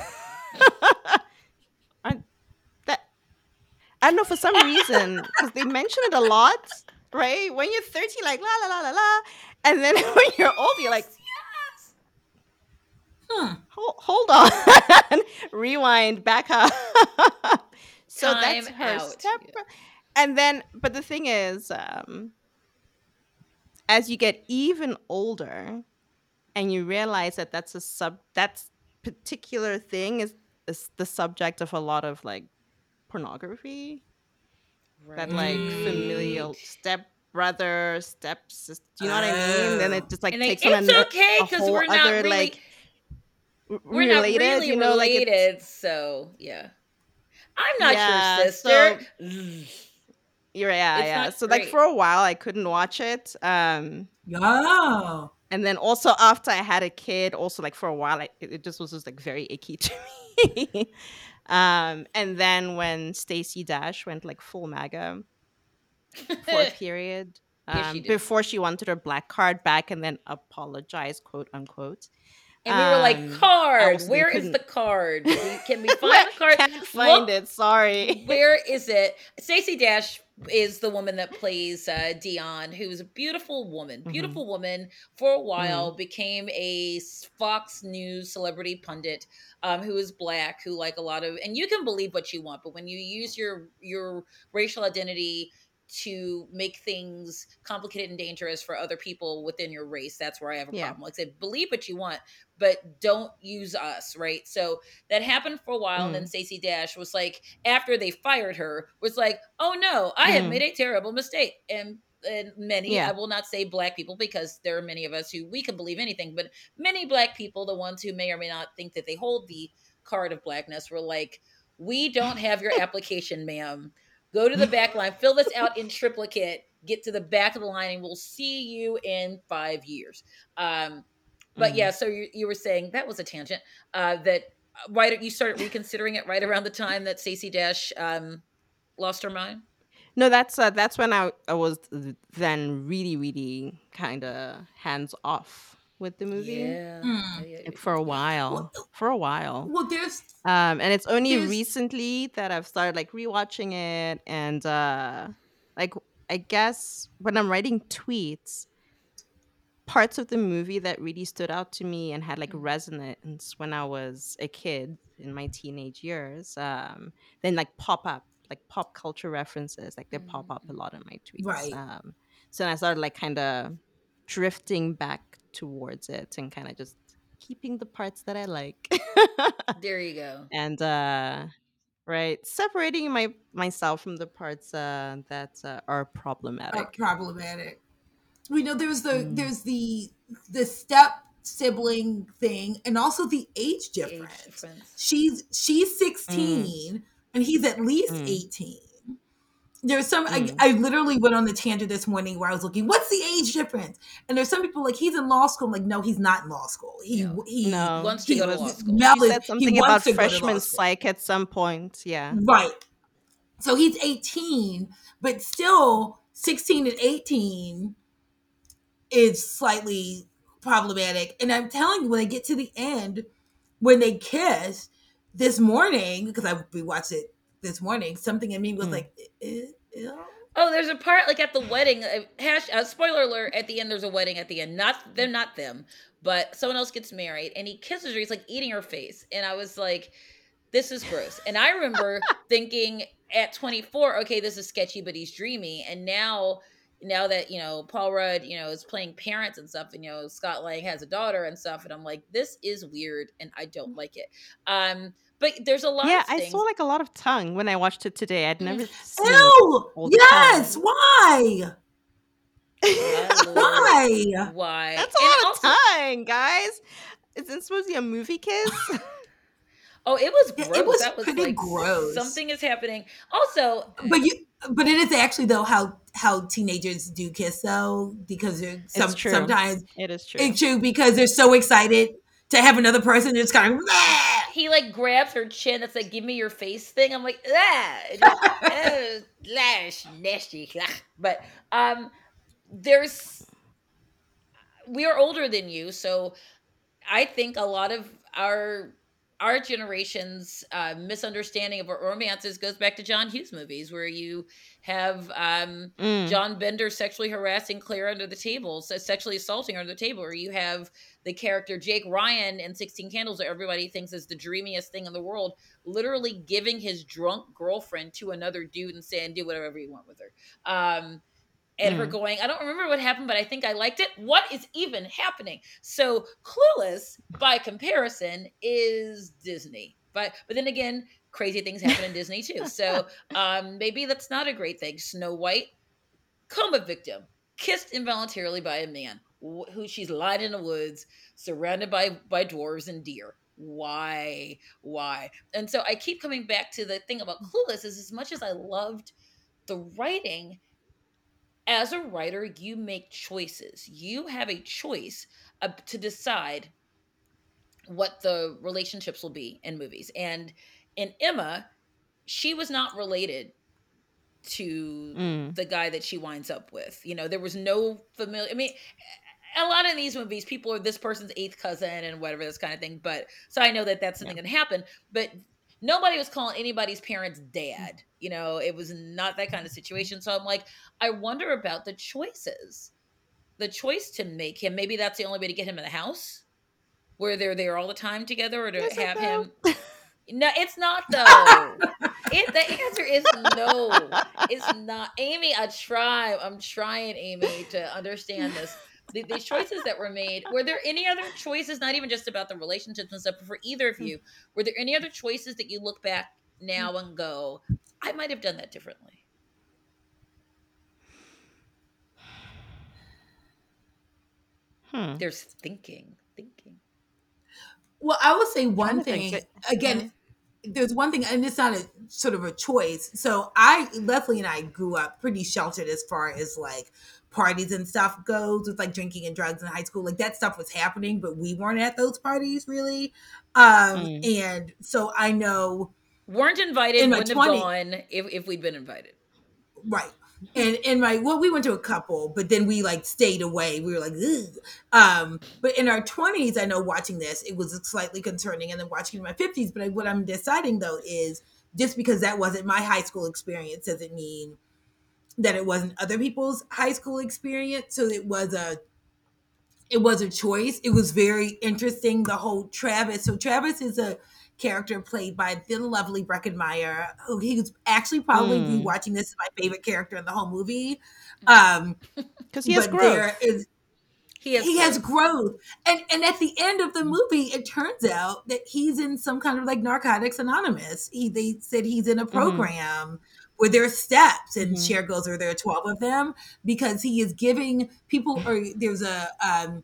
Speaker 3: I, that I don't know for some reason because they mention it a lot, right? When you're 13, like la la la la la, and then <laughs> when you're older, you're like, yes.
Speaker 2: Hmm.
Speaker 3: hold, hold on, <laughs> rewind, back up. so that's her
Speaker 1: out.
Speaker 3: step. And then, but the thing is, um, as you get even older, and you realize that that's a sub, that's particular thing is, is the subject of a lot of like pornography, that like familial step brother, step sister. Do you know what I mean? Then it just like
Speaker 1: and they,
Speaker 3: takes on
Speaker 1: it's
Speaker 3: a,
Speaker 1: okay because
Speaker 3: whole
Speaker 1: we're not
Speaker 3: other
Speaker 1: really
Speaker 3: like r-
Speaker 1: we're not really
Speaker 3: you know, like
Speaker 1: related. so yeah, I'm not
Speaker 3: Yeah,
Speaker 1: your sister.
Speaker 3: You're, yeah, yeah.
Speaker 1: not
Speaker 3: So like for a while I couldn't watch it. Um
Speaker 2: Oh.
Speaker 3: And then also after I had a kid, also like for a while I, it just was just like very icky <laughs> to me. um and then when Stacey Dash went like full MAGA for a <laughs> period.
Speaker 1: Yes,
Speaker 3: Um,
Speaker 1: she
Speaker 3: before she wanted her black card back and then apologized, quote unquote.
Speaker 1: And we were like,
Speaker 3: Um,
Speaker 1: card.
Speaker 3: also
Speaker 1: Where is the card? Can we <laughs> find the card?
Speaker 3: Can't find
Speaker 1: Look,
Speaker 3: it. Sorry.
Speaker 1: Where is it? Stacey Dash is the woman that plays uh, Dionne, who's a beautiful woman.
Speaker 3: Mhm.
Speaker 1: Beautiful woman for a while,
Speaker 3: Mm-hmm.
Speaker 1: became a Fox News celebrity pundit um, who is black, who like a lot of, and you can believe what you want, but when you use your your racial identity to make things complicated and dangerous for other people within your race. That's where I have a
Speaker 3: Yeah.
Speaker 1: problem. Like I said, believe what you want, but don't use us, right? So that happened for a while, and
Speaker 3: Mm.
Speaker 1: then Stacey Dash was like, after they fired her, was like, "Oh no, I have
Speaker 3: Mm.
Speaker 1: made a terrible mistake." And and many,
Speaker 3: Yeah.
Speaker 1: I will not say black people because there are many of us who we can believe anything, but many black people, the ones who may or may not think that they hold the card of blackness, were like, "We don't have your application, ma'am." Go to the back line, fill this out in triplicate, get to the back of the line, and we'll see you in five years. Um, but
Speaker 3: Mm.
Speaker 1: yeah, so you, you were saying that was a tangent. Uh, that uh, right, you started reconsidering it right around the time that Stacey Dash um, lost her mind.
Speaker 3: No, that's uh, that's when I, I was then really really kind of hands off with the movie
Speaker 1: Yeah,
Speaker 2: Mm.
Speaker 1: yeah, yeah,
Speaker 3: like,
Speaker 1: yeah.
Speaker 3: for a while. For a while.
Speaker 2: Well, there's
Speaker 3: Um, and it's only recently that I've started like rewatching it, and uh, like I guess when I'm writing tweets, parts of the movie that really stood out to me and had like
Speaker 1: Mm.
Speaker 3: resonance when I was a kid in my teenage years, um, then like pop up, like pop culture references, like they pop up a
Speaker 1: Mm.
Speaker 3: lot in my tweets.
Speaker 2: Right.
Speaker 3: Um, so then I started like kind of drifting back towards it and kind of just keeping the parts that I like. <laughs>
Speaker 1: There you go.
Speaker 3: and uh right separating my myself from the parts uh that uh, are
Speaker 2: are
Speaker 3: problematic
Speaker 2: problematic. We know there's the
Speaker 3: Mm.
Speaker 2: there's the the step sibling thing and also the age
Speaker 1: The age
Speaker 2: difference.
Speaker 1: difference.
Speaker 2: She's she's 16 and he's at least
Speaker 3: Mm.
Speaker 2: 18. There's some
Speaker 3: Mm.
Speaker 2: I, I literally went on the tangent this morning where I was looking, what's the age difference? And there's some people like he's in law school. I'm like, no, he's not in law school. He
Speaker 1: No.
Speaker 2: he
Speaker 3: No.
Speaker 1: Wants to
Speaker 2: he
Speaker 1: go to
Speaker 2: was-
Speaker 1: law school.
Speaker 2: Mel
Speaker 3: she said something
Speaker 2: wants
Speaker 3: about
Speaker 2: to go to law
Speaker 3: freshman
Speaker 2: school.
Speaker 3: psych at some point yeah
Speaker 2: Right. So he's 18, but still 16 and 18 is slightly problematic. And I'm telling you, when they get to the end, when they kiss this morning, because I we watched it this morning, something in me was
Speaker 3: Mm.
Speaker 2: like, "Eh, eh,
Speaker 1: Oh, there's a part like at the wedding. Uh, hash, uh, spoiler alert! At the end, there's a wedding. At the end, not they're not them, but someone else gets married, and he kisses her. He's like eating her face, and I was like, "This is gross." And I remember <laughs> thinking at 24, okay, this is sketchy, but he's dreamy. And now, now that you know Paul Rudd, you know, is playing parents and stuff, and you know Scott Lang has a daughter and stuff, and I'm like, this is weird, and I don't like it. Um, but there's a lot.
Speaker 3: Of Yeah
Speaker 1: of
Speaker 3: i saw like a lot of tongue when i watched it today i'd never seen
Speaker 2: Ew! Yes!
Speaker 3: time.
Speaker 2: Why? <laughs> Why?
Speaker 1: Why?
Speaker 3: that's a
Speaker 1: And
Speaker 3: lot
Speaker 1: also-
Speaker 3: of tongue guys is this supposed to be a movie kiss <laughs>
Speaker 1: Oh, it was
Speaker 2: It-
Speaker 1: gross.
Speaker 2: it was
Speaker 1: that was
Speaker 2: pretty
Speaker 1: like
Speaker 2: gross.
Speaker 1: Something is happening. Also,
Speaker 2: But you but it is actually though how how teenagers do kiss though, because they're some,
Speaker 3: true.
Speaker 2: sometimes
Speaker 3: it is true
Speaker 2: It's true because they're so excited to have another person that's kind of "Ah!"
Speaker 1: He like grabs her chin. That's like, "Give me your face" thing. I'm like, ah, <laughs> nasty. But um, there's we are older than you, so I think a lot of our our generation's uh, misunderstanding of what romances goes back to John Hughes movies, where you have um,
Speaker 3: Mm.
Speaker 1: John Bender sexually harassing Claire under the table, so sexually assaulting her under the table, or you have the character Jake Ryan in 16 Candles that everybody thinks is the dreamiest thing in the world, literally giving his drunk girlfriend to another dude and saying, do whatever you want with her. Um, and her
Speaker 3: Mm.
Speaker 1: going, I don't remember what happened, but I think I liked it. What is even happening? So Clueless, by comparison, is Disney. But but then again, crazy things happen in Disney too. So <laughs> um, maybe that's not a great thing. Snow White, coma victim, kissed involuntarily by a man who she's lying in the woods, surrounded by by dwarves and deer. Why? Why? And so I keep coming back to the thing about Clueless is as much as I loved the writing, as a writer, you make choices. You have a choice uh, to decide what the relationships will be in movies. And in Emma, she was not related to
Speaker 3: Mm.
Speaker 1: the guy that she winds up with. You know, there was no familiar. I mean, a lot of these movies, people are this person's eighth cousin and whatever this kind of thing. But so I know that that's something
Speaker 3: Yeah.
Speaker 1: that happened. But nobody was calling anybody's parents dad. Mm. You know, it was not that kind of situation. So I'm like, I wonder about the choices, the choice to make him. Maybe that's the only way to get him in the house, where they're there all the time together, or to have him. <laughs> No, it's not though. <laughs> it the answer is no. It's not. Amy, I try. I'm trying, Amy, to understand this. The, these choices that were made. Were there any other choices? Not even just about the relationships and stuff, but for either of you, were there any other choices that you look back now and go, I might have done that differently?
Speaker 3: Hmm.
Speaker 1: There's thinking, thinking.
Speaker 2: Well, I will say one thing
Speaker 3: think.
Speaker 2: again. There's one thing, and it's not a sort of a choice. So I, Leslie, and I grew up pretty sheltered as far as like parties and stuff goes, with like drinking and drugs in high school. Like that stuff was happening, but we weren't at those parties really. Um,
Speaker 3: Mm.
Speaker 2: And so I know
Speaker 1: Weren't invited,
Speaker 2: In
Speaker 1: wouldn't
Speaker 2: 20
Speaker 1: have gone if, if we'd been invited.
Speaker 2: Right. And in my well, we went to a couple, but then we like stayed away. We were like, Ugh. um, but in our twenties, I know watching this, it was slightly concerning, and then watching in my fifties. But I, what I'm deciding though is just because that wasn't my high school experience doesn't mean that it wasn't other people's high school experience. So it was a it was a choice. It was very interesting. The whole Travis. So Travis is a character played by the lovely Breckin Meyer, who he was actually probably
Speaker 3: Mm.
Speaker 2: rewatching this is my favorite character in the whole movie. Um,
Speaker 3: Because he has growth.
Speaker 2: is
Speaker 1: He has,
Speaker 2: he has
Speaker 1: growth.
Speaker 2: growth, and and at the end of the movie, it turns out that he's in some kind of like Narcotics Anonymous. He they said he's in a program. Where there are steps, and
Speaker 3: Mhm.
Speaker 2: Cher goes, "Are there twelve of them?" Because he is giving people, or there's a um,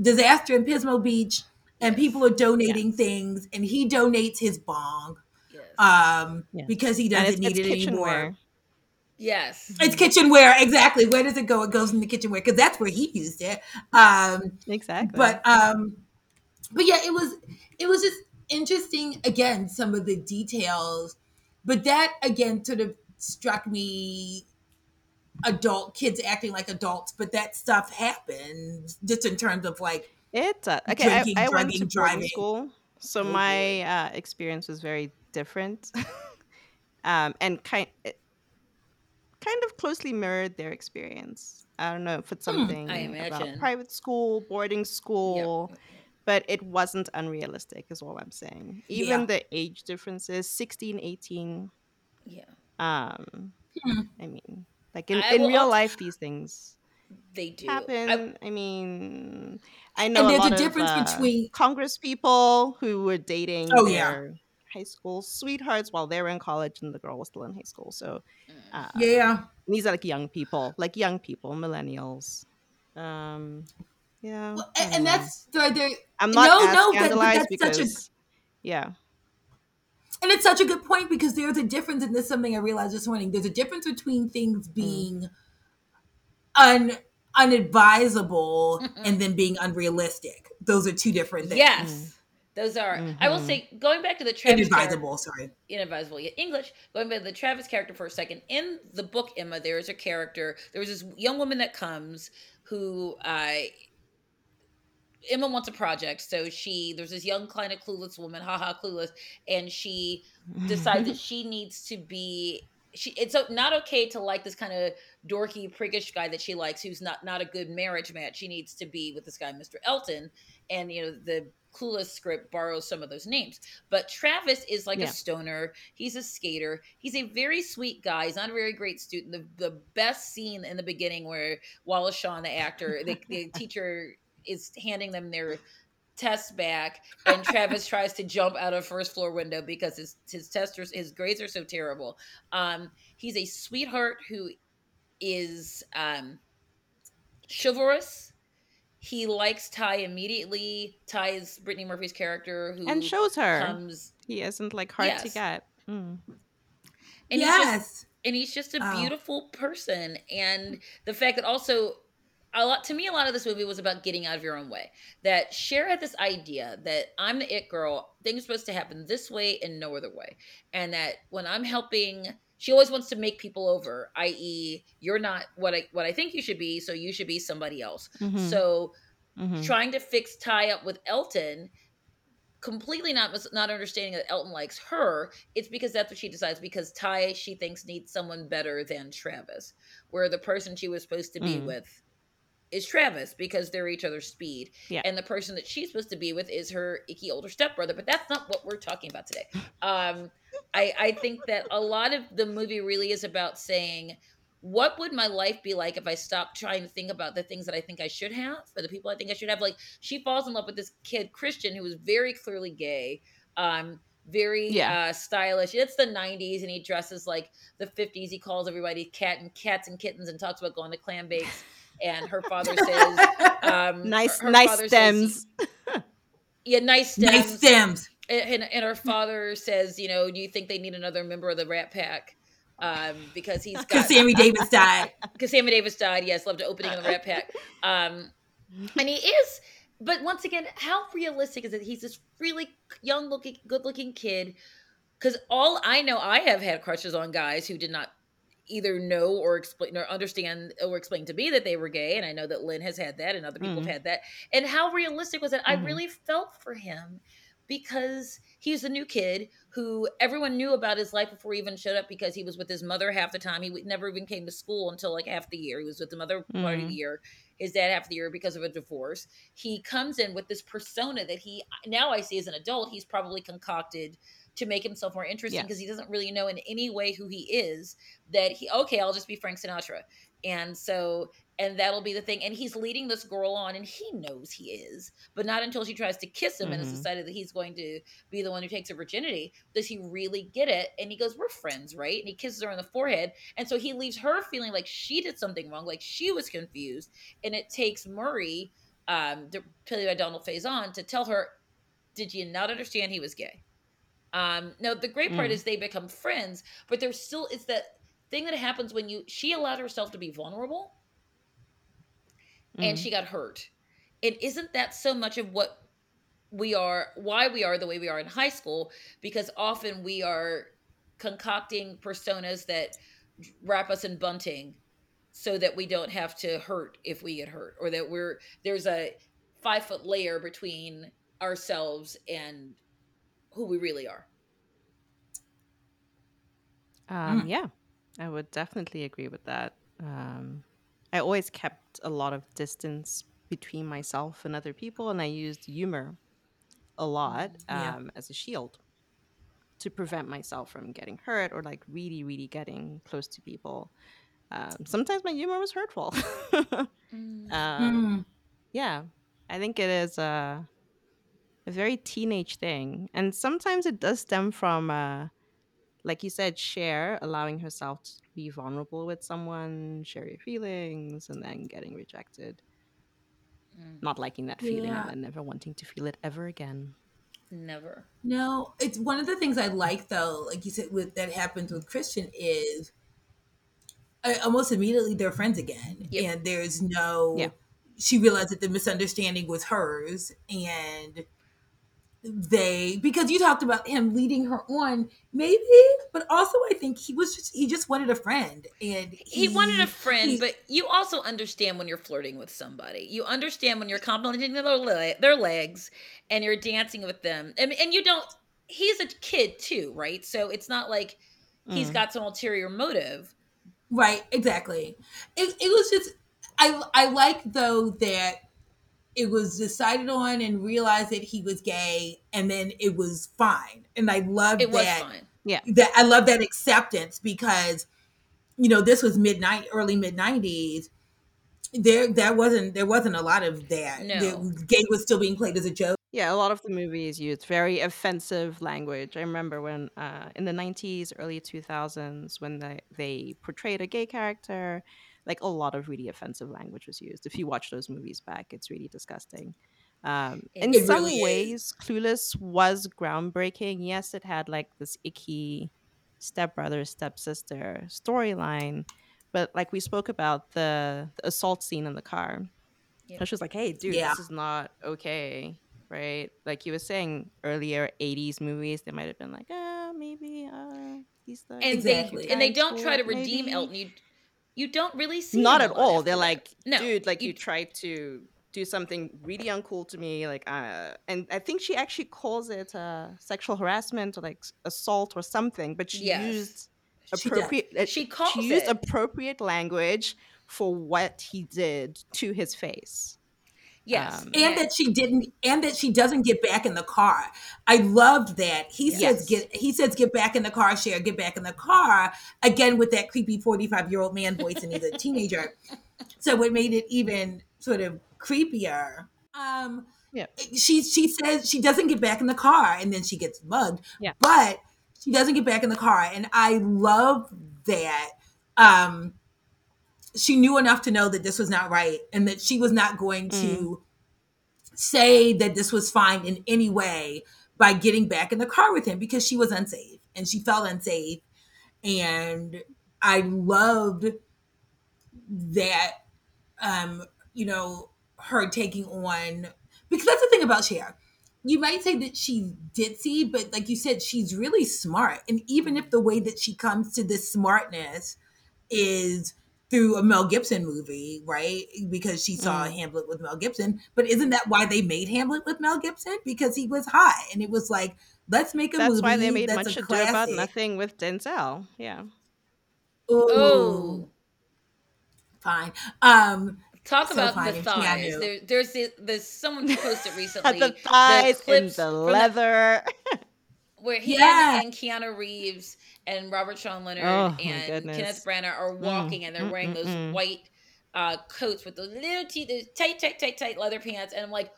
Speaker 2: disaster in Pismo Beach, and people are donating
Speaker 3: Yes.
Speaker 2: things, and he donates his bong
Speaker 1: Yes.
Speaker 2: um,
Speaker 3: Yes.
Speaker 2: because he doesn't
Speaker 3: it's,
Speaker 2: need
Speaker 3: it's
Speaker 2: it anymore.
Speaker 1: yes.
Speaker 2: It's kitchenware, exactly. Where does it go? It goes in the kitchenware because that's where he used it. Um,
Speaker 3: Exactly.
Speaker 2: but um but yeah it was it was just interesting again some of the details but that again sort of struck me adult kids acting like adults but that stuff happens just in terms of like
Speaker 3: It does. Okay, I,
Speaker 2: Drinking,
Speaker 3: I went to
Speaker 2: driving.
Speaker 3: school, so
Speaker 2: boy.
Speaker 3: my uh, experience was very different, <laughs> um, and kind kind of closely mirrored their experience. I don't know if it's
Speaker 2: Hmm,
Speaker 3: something
Speaker 1: I
Speaker 3: about private school, boarding school, but it wasn't unrealistic, is all I'm saying. Even
Speaker 2: Yeah.
Speaker 3: the age differences, 16, 18.
Speaker 1: Yeah.
Speaker 3: Um,
Speaker 2: Hmm.
Speaker 3: I mean, like in,
Speaker 1: I
Speaker 3: in real life, these things
Speaker 1: They do.
Speaker 3: happen.
Speaker 1: I,
Speaker 3: I, mean, I know and
Speaker 2: there's a
Speaker 3: of,
Speaker 2: difference
Speaker 3: uh,
Speaker 2: between-
Speaker 3: Congress people who were dating
Speaker 2: Oh, yeah.
Speaker 3: their high school sweethearts while they were in college and the girl was still in high school. So uh,
Speaker 2: yeah
Speaker 3: these are like young people, like young people, millennials. Um, yeah,
Speaker 2: Well, and, and that's so there
Speaker 3: I'm not
Speaker 2: no, no, but
Speaker 3: scandalized
Speaker 2: that's such a-
Speaker 3: yeah,
Speaker 2: and it's such a good point because there's a difference and this is something i realized this morning there's a difference between things mm. being un unadvisable
Speaker 1: mm-hmm.
Speaker 2: and then being unrealistic those are two different things
Speaker 1: yes. Mm. Those are. I will
Speaker 3: Mhm.
Speaker 1: say, going back to the Travis character,
Speaker 2: inadvisable sorry
Speaker 1: inadvisable yeah, English. Going back to the Travis character for a second. In the book, Emma, there is a character. There was this young woman that comes who I. Emma wants a project, so she there's this young kind of clueless woman, haha clueless, and she decides that <laughs> she needs to be she it's not okay to like this kind of dorky priggish guy that she likes who's not not a good marriage match. She needs to be with this guy mr elton and you know the clueless script borrows some of those names. But travis is like
Speaker 3: Yeah.
Speaker 1: a stoner. He's a skater. He's a very sweet guy. He's not a very great student the, the best scene in the beginning where wallace shawn the actor the, the <laughs> teacher is handing them their tests back and Travis <laughs> tries to jump out of first floor window because his his testers his grades are so terrible. Um, he's a sweetheart who is um, chivalrous. He likes Tai immediately. Tai is Brittany Murphy's character who
Speaker 3: and shows her
Speaker 1: comes
Speaker 3: he isn't like hard to get. Mm.
Speaker 1: and he's just
Speaker 2: yes
Speaker 1: and he's just a
Speaker 2: Oh.
Speaker 1: beautiful person and the fact that also a lot to me a lot of this movie was about getting out of your own way that Cher had this idea that i'm the it girl things are supposed to happen this way and no other way and that when i'm helping she always wants to make people over i.e you're not what i what i think you should be so you should be somebody else
Speaker 3: Mhm.
Speaker 1: so
Speaker 3: Mhm.
Speaker 1: trying to fix Tai up with Elton, completely not not understanding that Elton likes her. It's because that's what she decides. Because Tai, she thinks needs someone better than Travis, where the person she was supposed to be
Speaker 3: Mm.
Speaker 1: with is Travis because they're each other's speed.
Speaker 3: Yeah.
Speaker 1: And the person that she's supposed to be with is her icky older stepbrother. But that's not what we're talking about today. Um, I, I think that a lot of the movie really is about saying, what would my life be like if I stopped trying to think about the things that I think I should have or the people I think I should have? Like she falls in love with this kid, Christian, who is very clearly gay. Um, very
Speaker 3: Yeah.
Speaker 1: uh, stylish. It's the 90s and he dresses like the 50s. He calls everybody cat and cats and kittens and talks about going to clam bakes. <laughs> And her father says, <laughs> um,
Speaker 3: Nice,
Speaker 1: her- her
Speaker 3: nice
Speaker 1: father says-
Speaker 3: stems.
Speaker 1: yeah, nice stems.
Speaker 2: nice stems.
Speaker 1: And, and her father says, you know, do you think they need another member of the Rat Pack? Um, because he's
Speaker 2: Because
Speaker 1: got
Speaker 2: Sammy Davis died. <laughs>
Speaker 1: because Sammy Davis died. Yes, loved the opening of the Rat Pack. Um, and he is, but once again, how realistic is it? He's this really young looking, good looking kid. Because all I know, I have had crushes on guys who did not either know or explain or understand or explain to me that they were gay. And I know that Lynn has had that and other people
Speaker 3: Mhm.
Speaker 1: have had that. And how realistic was it? I
Speaker 3: Mhm.
Speaker 1: really felt for him because he's a new kid who everyone knew about his life before he even showed up because he was with his mother half the time. He never even came to school until like half the year. He was with the mother part of the year, his dad half the year because of a divorce. He comes in with this persona that he now I see as an adult, he's probably concocted to make himself more interesting because he doesn't really know in any way who he is that he okay i'll just be frank sinatra. And so and that'll be the thing. And he's leading this girl on and he knows he is but not until she tries to kiss him and has
Speaker 3: Mhm.
Speaker 1: decided that he's going to be the one who takes her virginity does he really get it. And he goes we're friends right? And he kisses her on the forehead. And so he leaves her feeling like she did something wrong like she was confused. And it takes murray um played by donald faison to tell her did you not understand he was gay um no the great part
Speaker 3: Mm.
Speaker 1: is they become friends but there's still it's that thing that happens when you she allowed herself to be vulnerable and
Speaker 3: Mhm.
Speaker 1: she got hurt and isn't that so much of what we are why we are the way we are in high school because often we are concocting personas that wrap us in bunting so that we don't have to hurt if we get hurt or that we're there's a five foot layer between ourselves and who we really are
Speaker 3: Um, Yeah, I would definitely agree with that. Um, I always kept a lot of distance between myself and other people, and I used humor a lot
Speaker 2: Yeah.
Speaker 3: um, as a shield to prevent myself from getting hurt or like really, really getting close to people. Um, sometimes my humor was hurtful. <laughs> um,
Speaker 2: Mm.
Speaker 3: yeah, I think it is a, a very teenage thing. And sometimes it does stem from, uh, like you said, Cher, allowing herself to be vulnerable with someone, share your feelings, and then getting rejected.
Speaker 1: Mm,
Speaker 3: Not liking that feeling
Speaker 2: Yeah.
Speaker 3: and never wanting to feel it ever again.
Speaker 1: never
Speaker 2: No, it's one of the things I like though, like you said, with that happens with Christian is uh, almost immediately they're friends again,
Speaker 1: Yep.
Speaker 2: and there's no.
Speaker 3: Yeah.
Speaker 2: She realized that the misunderstanding was hers, and they because you talked about him leading her on, maybe, but also I think he was just he just wanted a friend, and
Speaker 1: he wanted a friend,
Speaker 2: he-
Speaker 1: but you also understand when you're flirting with somebody. You understand when you're complimenting their le- their legs and you're dancing with them, and and you don't. He's a kid too, right? So it's not like he's
Speaker 3: Mm.
Speaker 1: got some ulterior motive.
Speaker 2: Right, exactly. It, it was just I I like though that it was decided on and realized that he was gay and then it was fine. And I love
Speaker 1: It was
Speaker 2: that
Speaker 1: fine.
Speaker 2: that I love that acceptance because you know this was midnight early mid 90s there that wasn't there wasn't a lot of that
Speaker 1: No.
Speaker 2: The gay was still being played as a joke
Speaker 3: Yeah, a lot of the movies used very offensive language. I remember when uh, in the 90s, early 2000s, when they, they portrayed a gay character, like a lot of really offensive language was used. If you watch those movies back, it's really disgusting. Um, in
Speaker 2: It
Speaker 3: some
Speaker 2: really is.
Speaker 3: ways, Clueless was groundbreaking. Yes, it had like this icky stepbrother, stepsister storyline. But like we spoke about the, the assault scene in the car,
Speaker 1: Yep.
Speaker 3: and she was like, "Hey, dude,
Speaker 2: Yeah.
Speaker 3: this is not okay." right? Like you were saying earlier, 80s movies, they might have been like, uh, maybe uh, he's the
Speaker 1: And
Speaker 2: Exactly.
Speaker 1: they and they don't try to
Speaker 3: cool,
Speaker 1: redeem
Speaker 3: maybe.
Speaker 1: Elton. You you don't really see
Speaker 3: Not at all. They're like,
Speaker 1: no,
Speaker 3: dude, like you,
Speaker 1: you-
Speaker 3: tried to do something really uncool to me, like, uh, and I think she actually calls it uh, sexual harassment or like assault or something, but she
Speaker 1: Yes.
Speaker 3: used
Speaker 2: She
Speaker 3: appropriate. uh,
Speaker 1: She calls
Speaker 3: she used
Speaker 1: it.
Speaker 3: appropriate language for what he did to his face.
Speaker 1: Yes.
Speaker 3: Um,
Speaker 2: and
Speaker 1: yeah.
Speaker 2: that she didn't and that she doesn't get back in the car i loved that he says get he says get back in the car Cher get back in the car again with that creepy 45 year old man voice and he's a teenager <laughs> so what made it even sort of creepier um
Speaker 3: Yeah.
Speaker 2: she she says she doesn't get back in the car and then she gets mugged
Speaker 3: Yeah.
Speaker 2: but she doesn't get back in the car and i love that um she knew enough to know that this was not right and that she was not going to say that this was fine in any way by getting back in the car with him because she was unsafe and she felt unsafe and i loved that um you know her taking on because that's the thing about Cher. You might say that she's ditzy, but like you said, she's really smart. And even if the way that she comes to this smartness is through a Mel Gibson movie, right? Because she saw
Speaker 3: Mm.
Speaker 2: Hamlet with Mel Gibson. But isn't that why they made Hamlet with Mel Gibson? Because he was hot. And it was like, let's make a
Speaker 3: That's
Speaker 2: movie That's
Speaker 3: why they made
Speaker 2: that's
Speaker 3: much ado about nothing with Denzel. Yeah.
Speaker 2: Ooh,
Speaker 1: Oh,
Speaker 2: fine. Um,
Speaker 1: talk
Speaker 2: So
Speaker 1: about
Speaker 2: fine,
Speaker 1: the
Speaker 2: and
Speaker 1: thighs.
Speaker 2: Keanu.
Speaker 1: There, there's the, there's someone posted <laughs> recently
Speaker 3: the thighs and
Speaker 1: clips
Speaker 3: the
Speaker 1: the-
Speaker 3: leather.
Speaker 2: Yeah. <laughs>
Speaker 1: where he and, and Keanu Reeves and Robert Sean Leonard
Speaker 3: Oh,
Speaker 1: and. Kenneth Branagh are walking and they're
Speaker 3: mm,
Speaker 1: wearing
Speaker 3: mm,
Speaker 1: those
Speaker 3: mm.
Speaker 1: white uh, coats with those little teeth, those tight, tight, tight, tight leather pants, and I'm like,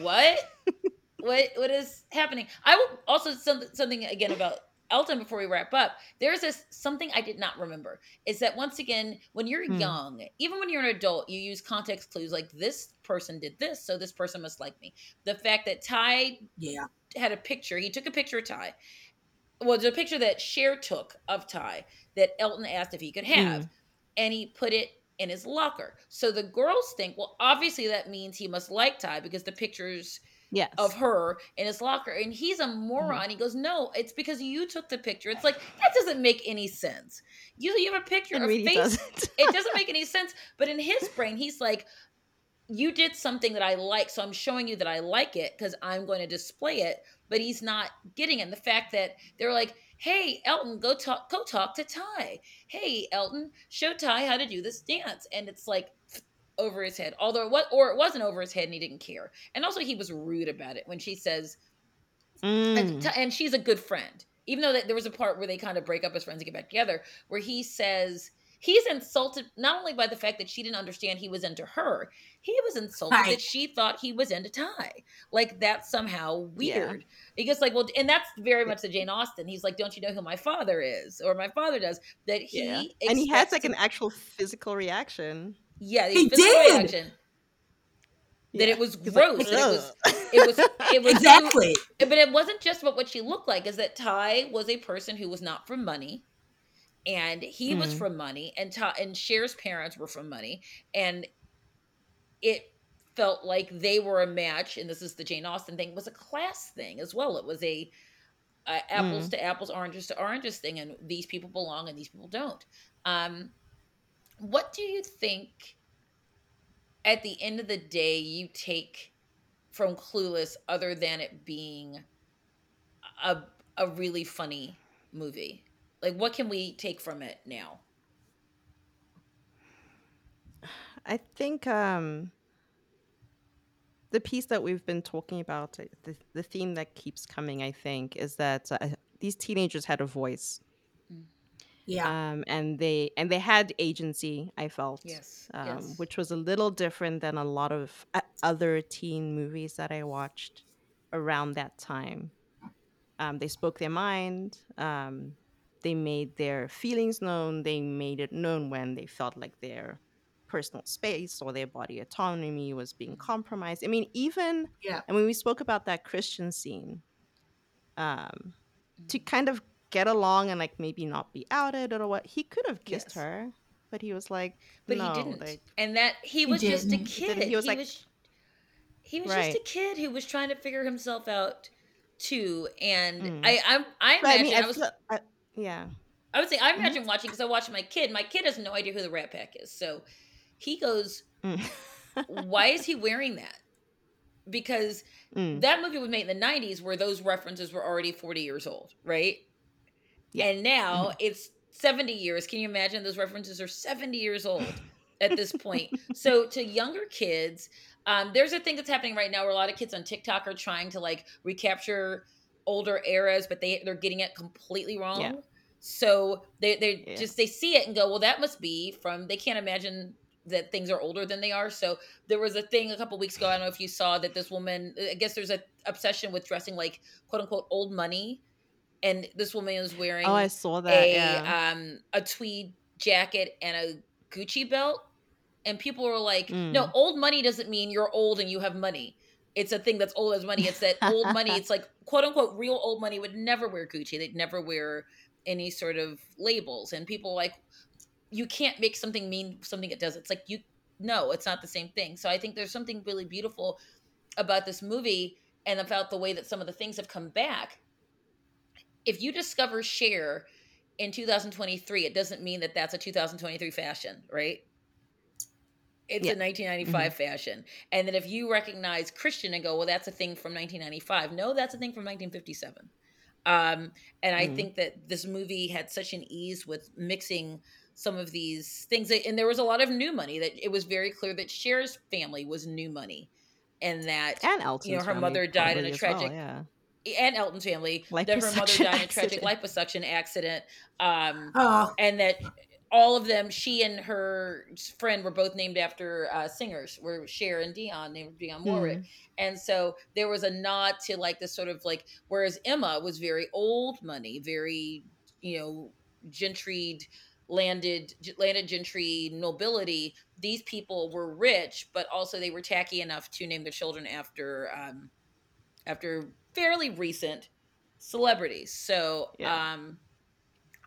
Speaker 1: what? <laughs> what? What is happening? I will also some, something again about Elton before we wrap up. There's this something I did not remember is that once again, when you're
Speaker 3: Hmm.
Speaker 1: young, even when you're an adult, you use context clues like this person did this, so this person must like me. The fact that Tai
Speaker 2: yeah.
Speaker 1: had a picture. He took a picture of Tai. Well, it's a picture that Cher took of Tai that Elton asked if he could have, and he put it in his locker. So the girls think, well, obviously that means he must like Tai because the pictures
Speaker 3: Yes.
Speaker 1: of her in his locker. And he's a mm-hmm. moron. He goes, no, it's because you took the picture. It's like that doesn't make any sense. You you have a picture of
Speaker 3: really
Speaker 1: face
Speaker 3: doesn't. <laughs>
Speaker 1: it doesn't make any sense. But in his brain, he's like, you did something that I like, so I'm showing you that I like it because I'm going to display it. But he's not getting it. And the fact that they're like, hey, Elton, go talk, go talk to Tai. Hey, Elton, show Tai how to do this dance. And it's like over his head. Although it was, or it wasn't over his head and he didn't care. And also he was rude about it when she says,
Speaker 3: Mm.
Speaker 1: and, and she's a good friend. Even though that there was a part where they kind of break up as friends and get back together, where he says he's insulted not only by the fact that she didn't understand he was into her, he was insulted
Speaker 2: Right.
Speaker 1: that she thought he was into Tai. Like that's somehow weird. He goes like, well, and that's very much the Jane Austen. He's like, don't you know who my father is, or my father does? That he
Speaker 3: yeah. And he has like an actual physical reaction.
Speaker 1: Yeah, the
Speaker 2: He
Speaker 1: physical
Speaker 2: did!
Speaker 1: reaction that
Speaker 3: Yeah.
Speaker 1: it was
Speaker 3: He's like,
Speaker 1: gross. that it was it was it <laughs> was
Speaker 2: Exactly.
Speaker 1: but it wasn't just about what she looked like is that Tai was a person who was not from money and he was
Speaker 3: Mm.
Speaker 1: from money and Tai and Cher's parents were from money and it felt like they were a match and this is the jane austen thing was a class thing as well it was a uh, apples to apples oranges to oranges thing and these people belong and these people don't um what do you think at the end of the day you take from clueless other than it being a a really funny movie? Like what can we take from it now?
Speaker 3: I think um, the piece that we've been talking about, the, the theme that keeps coming, I think, is that uh, these teenagers had a voice,
Speaker 2: Yeah.
Speaker 3: um, and they and they had agency. I felt,
Speaker 1: yes
Speaker 3: um,
Speaker 1: yes
Speaker 3: which was a little different than a lot of other teen movies that I watched around that time. Um, they spoke their mind. Um, they made their feelings known. They made it known when they felt like their personal space or their body autonomy was being compromised. I mean, even
Speaker 2: Yeah.
Speaker 3: and when we spoke about that Christian scene, um, to kind of get along and like maybe not be outed or what, he could have kissed
Speaker 1: Yes.
Speaker 3: her, but he was like,
Speaker 1: but
Speaker 3: no,
Speaker 1: he didn't
Speaker 3: like,
Speaker 1: and that he was just a
Speaker 2: didn't.
Speaker 3: He
Speaker 1: kid
Speaker 3: didn't. He was like-
Speaker 1: he was
Speaker 3: Right.
Speaker 1: just a kid who was trying to figure himself out too and
Speaker 3: Mm.
Speaker 1: i i i
Speaker 3: but I
Speaker 1: imagine
Speaker 3: mean,
Speaker 1: I,
Speaker 3: I
Speaker 1: was
Speaker 3: feel, I, yeah.
Speaker 1: I would say I imagine watching because I watch my kid. My kid has no idea who the Rat Pack is, so he goes,
Speaker 3: Mm.
Speaker 1: "Why is he <laughs> wearing that?" Because
Speaker 3: Mm.
Speaker 1: that movie was made in the '90s, where those references were already 40 years old, right?
Speaker 3: Yeah.
Speaker 1: And now it's 70 years. Can you imagine those references are 70 years old? <laughs> at this point. so to younger kids, um, there's a thing that's happening right now where a lot of kids on TikTok are trying to like recapture older eras, but they they're getting it completely wrong.
Speaker 3: Yeah.
Speaker 1: So they they
Speaker 3: Yeah.
Speaker 1: just they see it and go, well, that must be from. They can't imagine that things are older than they are. So there was a thing a couple weeks ago. I don't know if you saw that this woman. I guess there's a obsession with dressing like quote unquote old money, and this woman was wearing
Speaker 3: Oh, I saw that.
Speaker 1: a
Speaker 3: yeah.
Speaker 1: um a tweed jacket and a Gucci belt, and people were like, "No,
Speaker 3: Mm.
Speaker 1: old money doesn't mean you're old and you have money. It's a thing that's old as money. It's that old money. It's like <laughs> quote unquote real old money would never wear Gucci. They'd never wear any sort of labels. And people like, you can't make something mean something it does. It's like you no, it's not the same thing. So I think there's something really beautiful about this movie and about the way that some of the things have come back. If you discover Cher in 2023, it doesn't mean that that's a 2023 fashion, right? It's
Speaker 3: Yeah.
Speaker 1: a 1995 fashion. And then if you recognize Christian and go, well, that's a thing from 1995. No, that's a thing from 1957. Um, and I
Speaker 3: Mhm.
Speaker 1: think that this movie had such an ease with mixing some of these things. And there was a lot of new money that it was very clear that Cher's family was new money. And that
Speaker 3: and Elton's
Speaker 1: her
Speaker 3: family
Speaker 1: mother died in a
Speaker 3: as well,
Speaker 1: tragic-
Speaker 3: yeah.
Speaker 1: And Elton's family that her mother died in a tragic liposuction accident. Um,
Speaker 2: Oh,
Speaker 1: and that all of them, she and her friend were both named after uh, singers, were Cher and Dionne, named Dionne Warwick.
Speaker 3: Mm.
Speaker 1: And so there was a nod to like this sort of like, whereas Emma was very old money, very, you know, gentried, landed, landed gentry nobility. These people were rich, but also they were tacky enough to name their children after, um, after fairly recent celebrities. So,
Speaker 3: Yeah.
Speaker 1: um,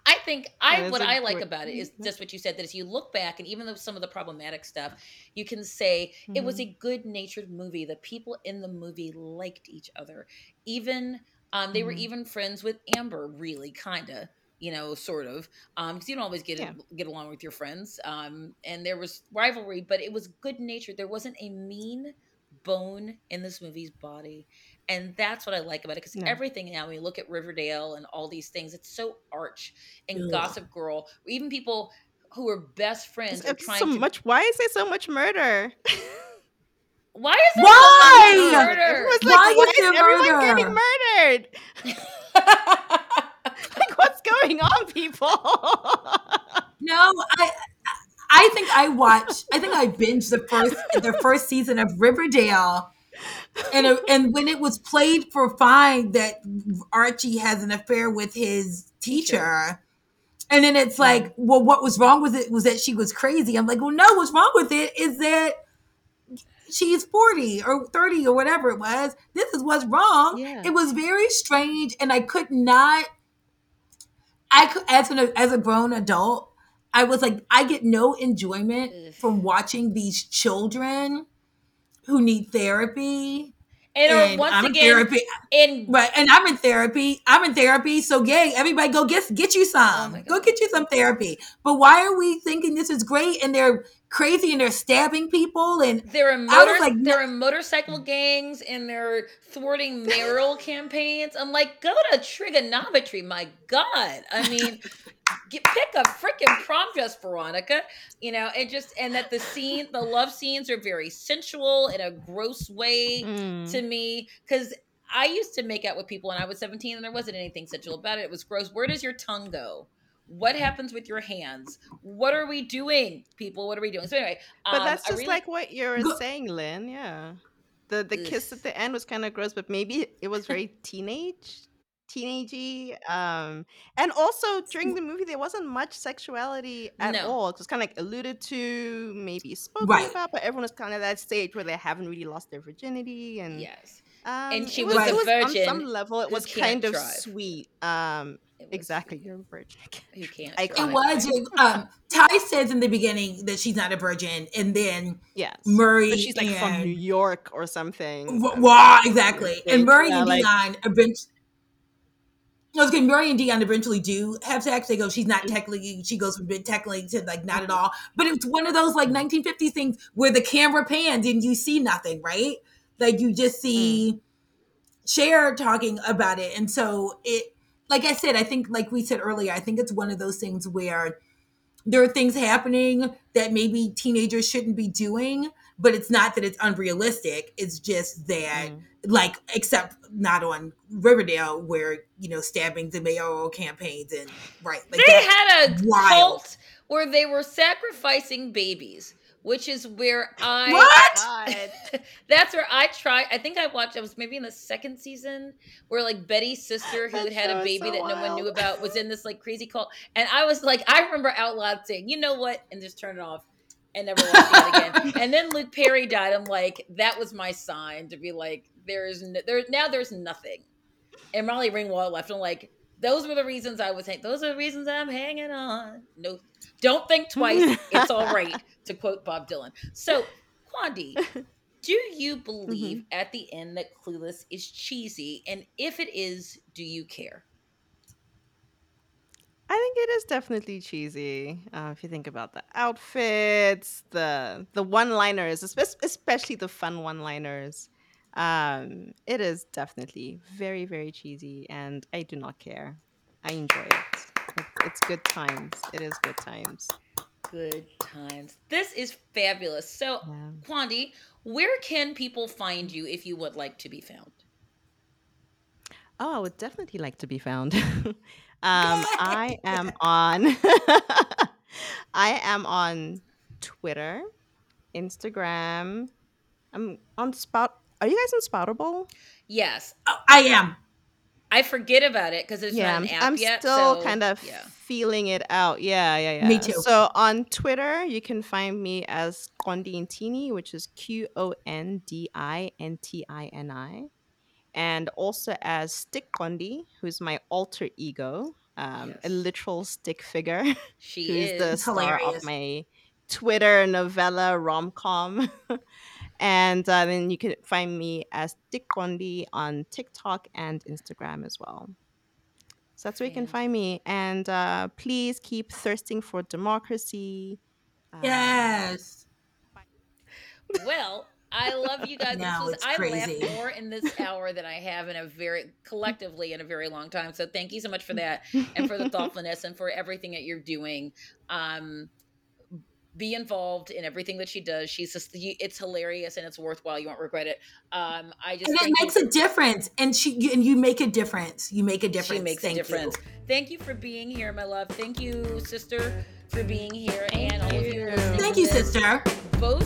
Speaker 1: I think I what I like
Speaker 3: great-
Speaker 1: about it is just what you said that as you look back and even though some of the problematic stuff, you can say it was a
Speaker 3: Mm-hmm.
Speaker 1: good natured movie. The people in the movie liked each other. Even um, they were
Speaker 3: Mhm.
Speaker 1: even friends with Amber, really, kinda, you know, sort of. Um, because you don't always get
Speaker 3: Yeah.
Speaker 1: get along with your friends. Um, and there was rivalry, but it was good natured. There wasn't a mean bone in this movie's body. And that's what I like about it because
Speaker 3: No.
Speaker 1: everything now, when you look at Riverdale and all these things, it's so arch and
Speaker 2: Ugh.
Speaker 1: Gossip Girl, even people who are best friends
Speaker 3: It's,
Speaker 1: are trying
Speaker 3: so
Speaker 1: to.
Speaker 3: much. Why is there so much murder?
Speaker 1: Why is there
Speaker 2: Why?
Speaker 1: so much murder?
Speaker 3: Everyone's
Speaker 2: Why
Speaker 3: like,
Speaker 2: is
Speaker 3: why is
Speaker 2: there
Speaker 3: everyone getting murdered? <laughs> Like, what's going on, people? <laughs>
Speaker 2: no, I I think I watched. I think I binged the first the first season of Riverdale, and it- and when it was played for fine that Archie has an affair with his teacher. And then it's like, well, what was wrong with it was that she was crazy. I'm like, well, no, what's wrong with it is that she's 40 or 30 or whatever it was. This is what's wrong.
Speaker 3: Yeah.
Speaker 2: It was very strange, and I could not. I could, as an as a grown adult, I was like, I get no enjoyment
Speaker 1: Ugh.
Speaker 2: from watching these children who need therapy.
Speaker 1: and, are
Speaker 2: And
Speaker 1: once
Speaker 2: I'm in
Speaker 1: again,
Speaker 2: therapy,
Speaker 1: in
Speaker 2: right? And I'm in therapy. I'm in therapy. So, yay! Everybody, go get get you
Speaker 1: Oh
Speaker 2: some.
Speaker 1: my
Speaker 2: go get you some therapy. But why are we thinking this is great? And they're crazy and they're stabbing people and
Speaker 1: There are
Speaker 2: I was
Speaker 1: motor,
Speaker 2: like,
Speaker 1: there are motorcycle gangs and they're thwarting mayoral <laughs> campaigns. I'm like, go to trigonometry, my God. I mean, <laughs> get, pick a freaking prom dress, Veronica. You know, and just and that the scene, the love scenes are very sensual in a gross way
Speaker 3: Mm.
Speaker 1: to me because. I used to make out with people when I was 17 and there wasn't anything sensual about it. It was gross. Where does your tongue go? What happens with your hands? What are we doing, people? What are we doing? So anyway,
Speaker 3: But
Speaker 1: um,
Speaker 3: that's just
Speaker 1: really-
Speaker 3: like what you're saying, Lynn. Yeah. The the kiss at the end was kind of gross, but maybe it was very teenage, teenagey. Um, and also during the movie there wasn't much sexuality at
Speaker 1: No.
Speaker 3: all. It was kind of like alluded to, maybe spoken
Speaker 2: Right.
Speaker 3: about, but everyone was kind of that stage where they haven't really lost their virginity, and
Speaker 1: yes.
Speaker 3: um,
Speaker 1: And she
Speaker 3: it
Speaker 1: was
Speaker 2: a
Speaker 3: it on some level, it was kind of
Speaker 1: drive.
Speaker 3: sweet. Um,
Speaker 1: It was-
Speaker 3: exactly, you're a virgin.
Speaker 1: You can't?
Speaker 3: I-
Speaker 1: drive.
Speaker 2: it was. Um, Tai says in the beginning that she's not a virgin, and then
Speaker 3: yes,
Speaker 2: Murray
Speaker 3: but she's like from New York or something.
Speaker 2: Wa- Wow, exactly.
Speaker 3: They-
Speaker 2: And Murray
Speaker 3: yeah,
Speaker 2: and
Speaker 3: like-
Speaker 2: Dionne eventually. I was getting Murray and Dionne eventually do have sex. They go, she's not mm-hmm. technically, she goes from being technically to like not at mm-hmm. all. But it's one of those like 1950s things where the camera pans and you see nothing, right? Like you just mm. see Cher talking about it. And so it, like I said, I think, like we said earlier, I think it's one of those things where there are things happening that maybe teenagers shouldn't be doing but it's not that it's unrealistic it's just that
Speaker 3: Mm.
Speaker 2: like except not on riverdale where you know stabbing the mayoral campaigns and right like
Speaker 1: they had a
Speaker 2: wild.
Speaker 1: cult where they were sacrificing babies, which is where I
Speaker 2: what <laughs>
Speaker 1: That's where I tried. I think I watched. I was maybe in the second season where like Betty's sister, who had had a baby
Speaker 3: so
Speaker 1: that no one knew about, was in this like crazy cult, and I was like, I remember out loud saying, "You know what?" and just turn it off and never watch it again. <laughs> and then Luke Perry died. I'm like, that was my sign to be like, there's no, there now. There's nothing. And Molly Ringwald left. I'm like, those were the reasons I was. Hang- those are the reasons I'm hanging on. No, don't think <laughs> twice. it's all right. To quote Bob Dylan. So, Qondi, <laughs> do you believe at the end that Clueless is cheesy? And if it is, do you care?
Speaker 3: I think it is definitely cheesy. Uh, if you think about the outfits, the the one-liners, espe- especially the fun one-liners, um, it is definitely very very cheesy, and I do not care. I enjoy it. It- It's good times. It is good times.
Speaker 1: Good times. This is fabulous. So,
Speaker 3: Yeah.
Speaker 1: Qondi, where can people find you if you would like to be found?
Speaker 3: Oh, I would definitely like to be found. <laughs> <laughs> um, I am on. <laughs> I am on Twitter, Instagram. I'm on Spout. Are you guys on Spoutable?
Speaker 1: Yes,
Speaker 2: Oh, i am
Speaker 1: I forget about it because it's
Speaker 3: yeah,
Speaker 1: not
Speaker 3: I'm,
Speaker 1: an app
Speaker 3: I'm
Speaker 1: yet.
Speaker 3: still
Speaker 1: so,
Speaker 3: kind of
Speaker 1: yeah.
Speaker 3: feeling it out. Yeah, yeah, yeah.
Speaker 2: Me too.
Speaker 3: So on Twitter, you can find me as Qondintini, which is Q O N D I N T I N I, and also as Stick Qondi, who's my alter ego, um, a literal stick figure, <laughs>
Speaker 1: She
Speaker 3: who's
Speaker 1: is.
Speaker 3: the
Speaker 2: It's
Speaker 3: star
Speaker 2: hilarious.
Speaker 3: of my Twitter novella rom com. <laughs> and uh, then you can find me as Stick Qondi on TikTok and Instagram as well. So that's where you can find me. And uh, please keep thirsting for democracy. Um,
Speaker 2: yes
Speaker 1: Well, I love you guys. This
Speaker 2: No,
Speaker 1: was-
Speaker 2: it's
Speaker 1: I
Speaker 2: crazy.
Speaker 1: laughed more in this hour than I have in a very collectively in a very long time. So thank you so much for that and for the <laughs> thoughtfulness and for everything that you're doing. Um, be involved in everything that she does. She's just it's hilarious and it's worthwhile. You won't regret it. Um, I just
Speaker 2: and it
Speaker 1: thank you
Speaker 2: makes a difference and she you- and you make a difference you make a difference
Speaker 1: She makes
Speaker 2: Thank
Speaker 1: a difference.
Speaker 2: you.
Speaker 1: Thank you for being here, my love. Thank you, sister, for being here, and all of you. listening
Speaker 2: thank you
Speaker 1: this.
Speaker 2: sister
Speaker 1: vote